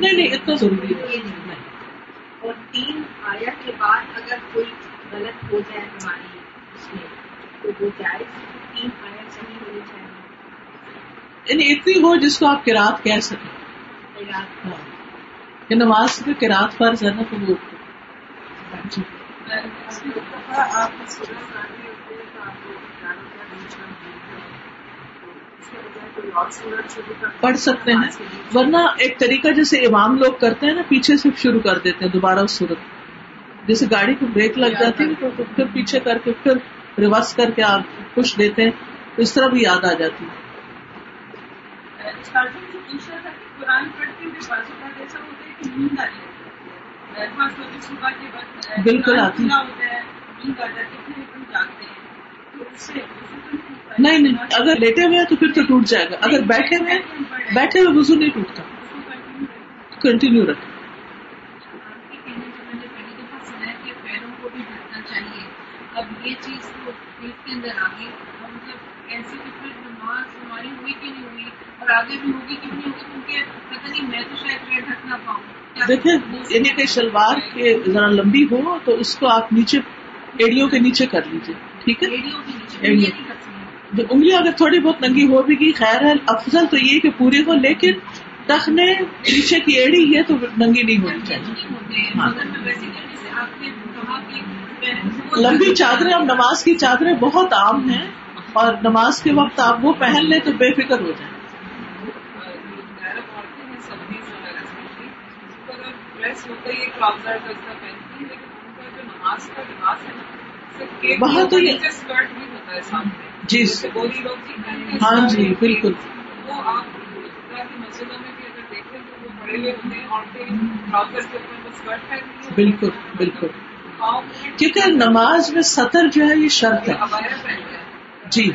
Speaker 1: نہیں نہیں اتنا ضروری ہے۔
Speaker 2: اور تین آیا کے بعد اگر کوئی غلط ہو جائے ہماری اس میں تو وہ جائے تین آیا صحیح ہونی چاہیے۔
Speaker 1: یعنی اتنی ہو جس کو آپ کراط کہہ سکیں۔ کہ نماز میں کراط فرض ہے نا تو وہ پڑھ سکتے ہیں ورنہ ایک طریقہ جیسے امام لوگ کرتے ہیں نا پیچھے سے شروع کر دیتے ہیں دوبارہ صورت۔ جیسے گاڑی کو بریک لگ جاتی ہے تو پھر پیچھے کر کے پھر ریورس کر کے آپ کچھ دیتے ہیں تو اس طرح بھی یاد آ جاتی ہے۔ بالکل آتی نہیں نہیں، اگر لیٹے ہوئے تو پھر تو ٹوٹ جائے گا۔ اگر بیٹھے ہوئے بیٹھے ہوئے وزو نہیں ٹوٹتا۔ کنٹینیو رکھے
Speaker 2: اب یہ چیز کے اندر آگے مطلب ایسی نماز ہماری ہوئی کہ نہیں ہوئی اور آگے بھی ہوگی کہ نہیں ہوگی کیونکہ پتہ نہیں میں تو شاید ڈھک نہ پاؤں۔
Speaker 1: دیکھیں یعنی کہ شلوار کے ذرا لمبی ہو تو اس کو آپ نیچے ایڑیوں کے نیچے کر لیجیے ٹھیک ہے؟ انگلیاں اگر تھوڑی بہت ننگی ہو بھی گی خیر ہے افضل تو یہ کہ پوری ہو لیکن ٹخنے پیچھے کی ایڑی یہ تو ننگی نہیں ہونی چاہیے۔ ہاں۔ لمبی چادریں اب نماز کی چادریں بہت عام ہیں۔ اور نماز کے وقت آپ وہ پہن لیں تو بے فکر ہو جائیں۔ وہاں تو یہ- جی. ہاں جی بالکل۔ بالکل بالکل۔ کیونکہ نماز میں سطر جو ہے یہ شرط ہے۔ جی۔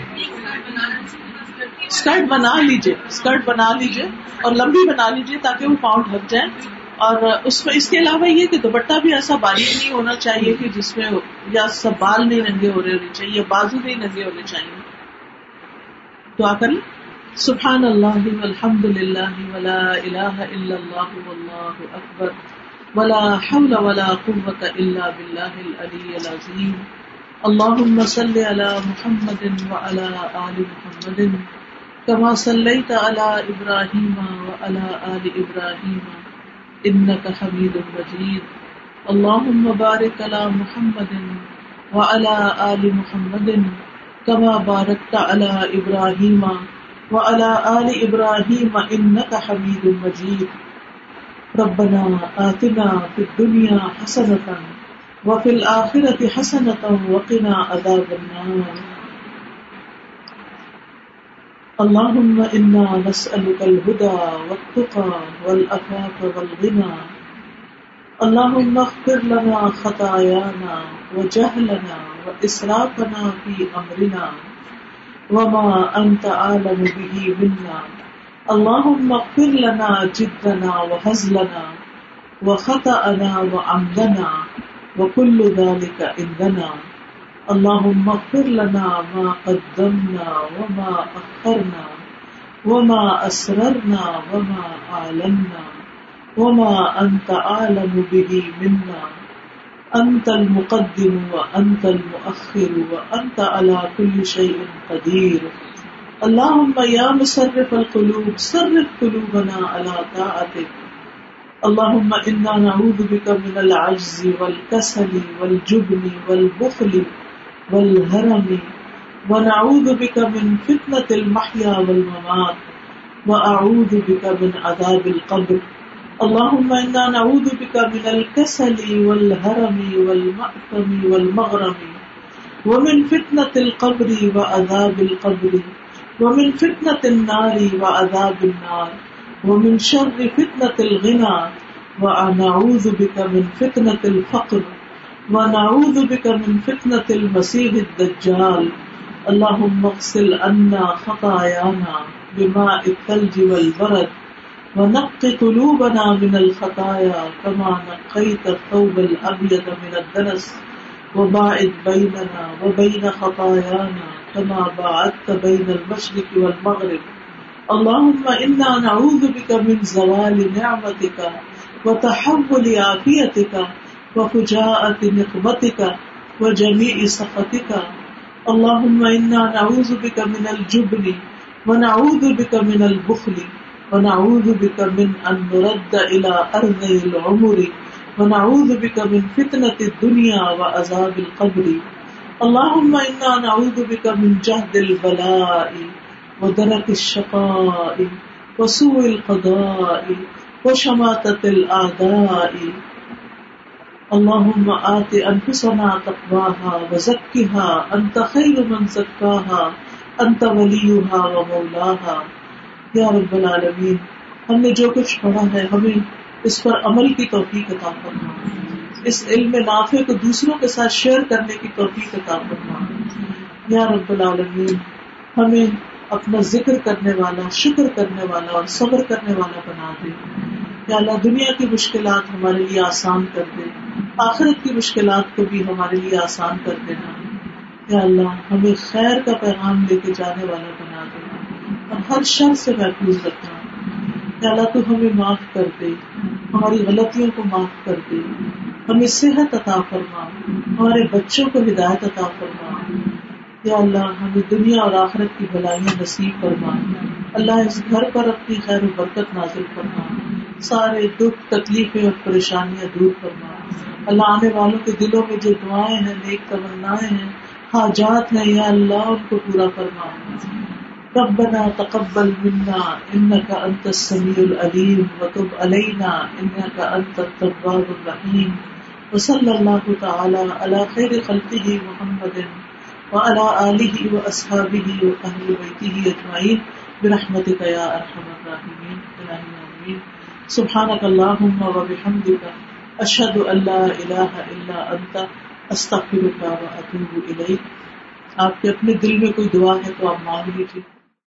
Speaker 2: اسکرٹ
Speaker 1: بنا لیجیے اسکرٹ بنا لیجیے اور لمبی بنا لیجیے تاکہ وہ پاؤں ڈھک جائیں۔ اور اس میں، اس کے علاوہ یہ کہ دوپٹہ بھی ایسا باریک نہیں ہونا چاہیے کہ جس میں یا سب بال نہیں ننگے ہو رہے ہونے چاہیے، بازو نہیں ننگے ہونے چاہیے۔ دعا کر لیں۔ سبحان اللہ والحمد للہ ولا الہ الا اللہ واللہ اکبر۔ ولا حول ولا قوة الا باللہ العلی العظیم۔ اللهم صل على محمد وعلى آل محمد كما صليت على إبراهيم وعلى آل إبراهيم إنك حميد مجيد. اللهم بارك على محمد وعلى آل محمد كما باركت على إبراهيم وعلى آل إبراهيم إنك حميد مجيد. ربنا آتنا في الدنيا حسنة وفي الآخرة حسنة وقنا عذاب النار. اللهم إنا نسألك الهدى والتقى والأفاف والغنى. اللهم اغفر لنا خطايانا وجهلنا وإسرافنا في أمرنا وما أنت عالم به منا. اللهم اغفر لنا جدنا وهزلنا وخطأنا وعمدنا. وكل ذلك عندنا اللهم اغفر لنا ما قدمنا وما أخرنا وما أسررنا وما أعلنا وما أنت أعلم به منا أنت المقدم وأنت المؤخر وأنت على كل شيء قدير اللهم يا مصرف القلوب صرف قلوبنا على طاعتك اللهم إنا نعوذ بك من العجز والكسل والجبن والبخل والهرم، ونعوذ بك من فتنة المحيا والممات، وأعوذ بك من عذاب القبر. اللهم إنا نعوذ بك من الكسل والهرم والمأثم والمغرم، ومن فتنة القبر وعذاب القبر، ومن فتنة النار وعذاب النار. ومن شر فتنة الغنى ونعوذ بك من فتنة الفقر ونعوذ بك من فتنة المسيح الدجال. اللهم اغسل عنا خطايانا بماء الثلج والبرد ونق قلوبنا من الخطايا كما نقيت الثوب الأبيض من الدنس وباعد بيننا وبين خطايانا كما باعدت بين المشرق والمغرب. اللهم إنا نعوذ بك من زوال نعمتك وتحول عافيتك وفجاءة نقمتك وجميع سخطك. اللهم إنا نعوذ بك من الجبن ونعوذ بك من البخل ونعوذ بك من أن نرد إلى أرض العمر ونعوذ بك من فتنة الدنيا وعذاب القبر. اللهم إنا نعوذ بك من جهد البلاء ودرك الشقاء وسوء القضاء وشماتة الأعداء اللهم آت أنفسنا تقواها وزكها أنت خير من زكاها أنت وليها ومولاها یا رب العالمین ہم نے جو کچھ پڑھا ہے ہمیں اس پر عمل کی توفیق عطا فرما۔ اس علم نافع کو دوسروں کے ساتھ شیئر کرنے کی توفیق عطا فرما۔ یا رب العالمین، ہمیں اپنا ذکر کرنے والا، شکر کرنے والا اور صبر کرنے والا بنا دے۔ یا اللہ، دنیا کی مشکلات ہمارے لیے آسان کر دے۔ آخرت کی مشکلات کو بھی ہمارے لیے آسان کر دینا۔ یا اللہ، ہمیں خیر کا پیغام لے کے جانے والا بنا دینا اور ہر شر سے محفوظ رکھنا۔ یا اللہ، تو ہمیں معاف کر دے۔ ہماری غلطیوں کو معاف کر دے۔ ہمیں صحت عطا فرما۔ ہمارے بچوں کو ہدایت عطا فرما۔ یا اللہ، ہمیں دنیا اور آخرت کی بلائیاں نصیب فرما۔ اللہ اس گھر پر اپنی خیر و برکت نازل کرنا سارے دکھ، تکلیفیں اور پریشانیاں دور کرنا اللہ، آنے والوں کے دلوں میں جو دعائیں ہیں، نیک تمنائیں ہیں، حاجات ہیں، یا اللہ، ان کو پورا کرنا ربنا تقبل منا انك انت السميع العليم وتب علينا انك انت التواب الرحيم وصلى الله تعالى على خير خلقه محمد وعلى آله وأصحابه وأهل بيته أجمعين. برحمتك يا أرحم الراحمين. إلهي آمين. سبحانك اللهم وبحمدك أشهد أن لا إله إلا أنت. أستغفرك وأتوب إليك. آپ کے اپنے دل میں کوئی دعا ہے تو آپ مانگ لیجیے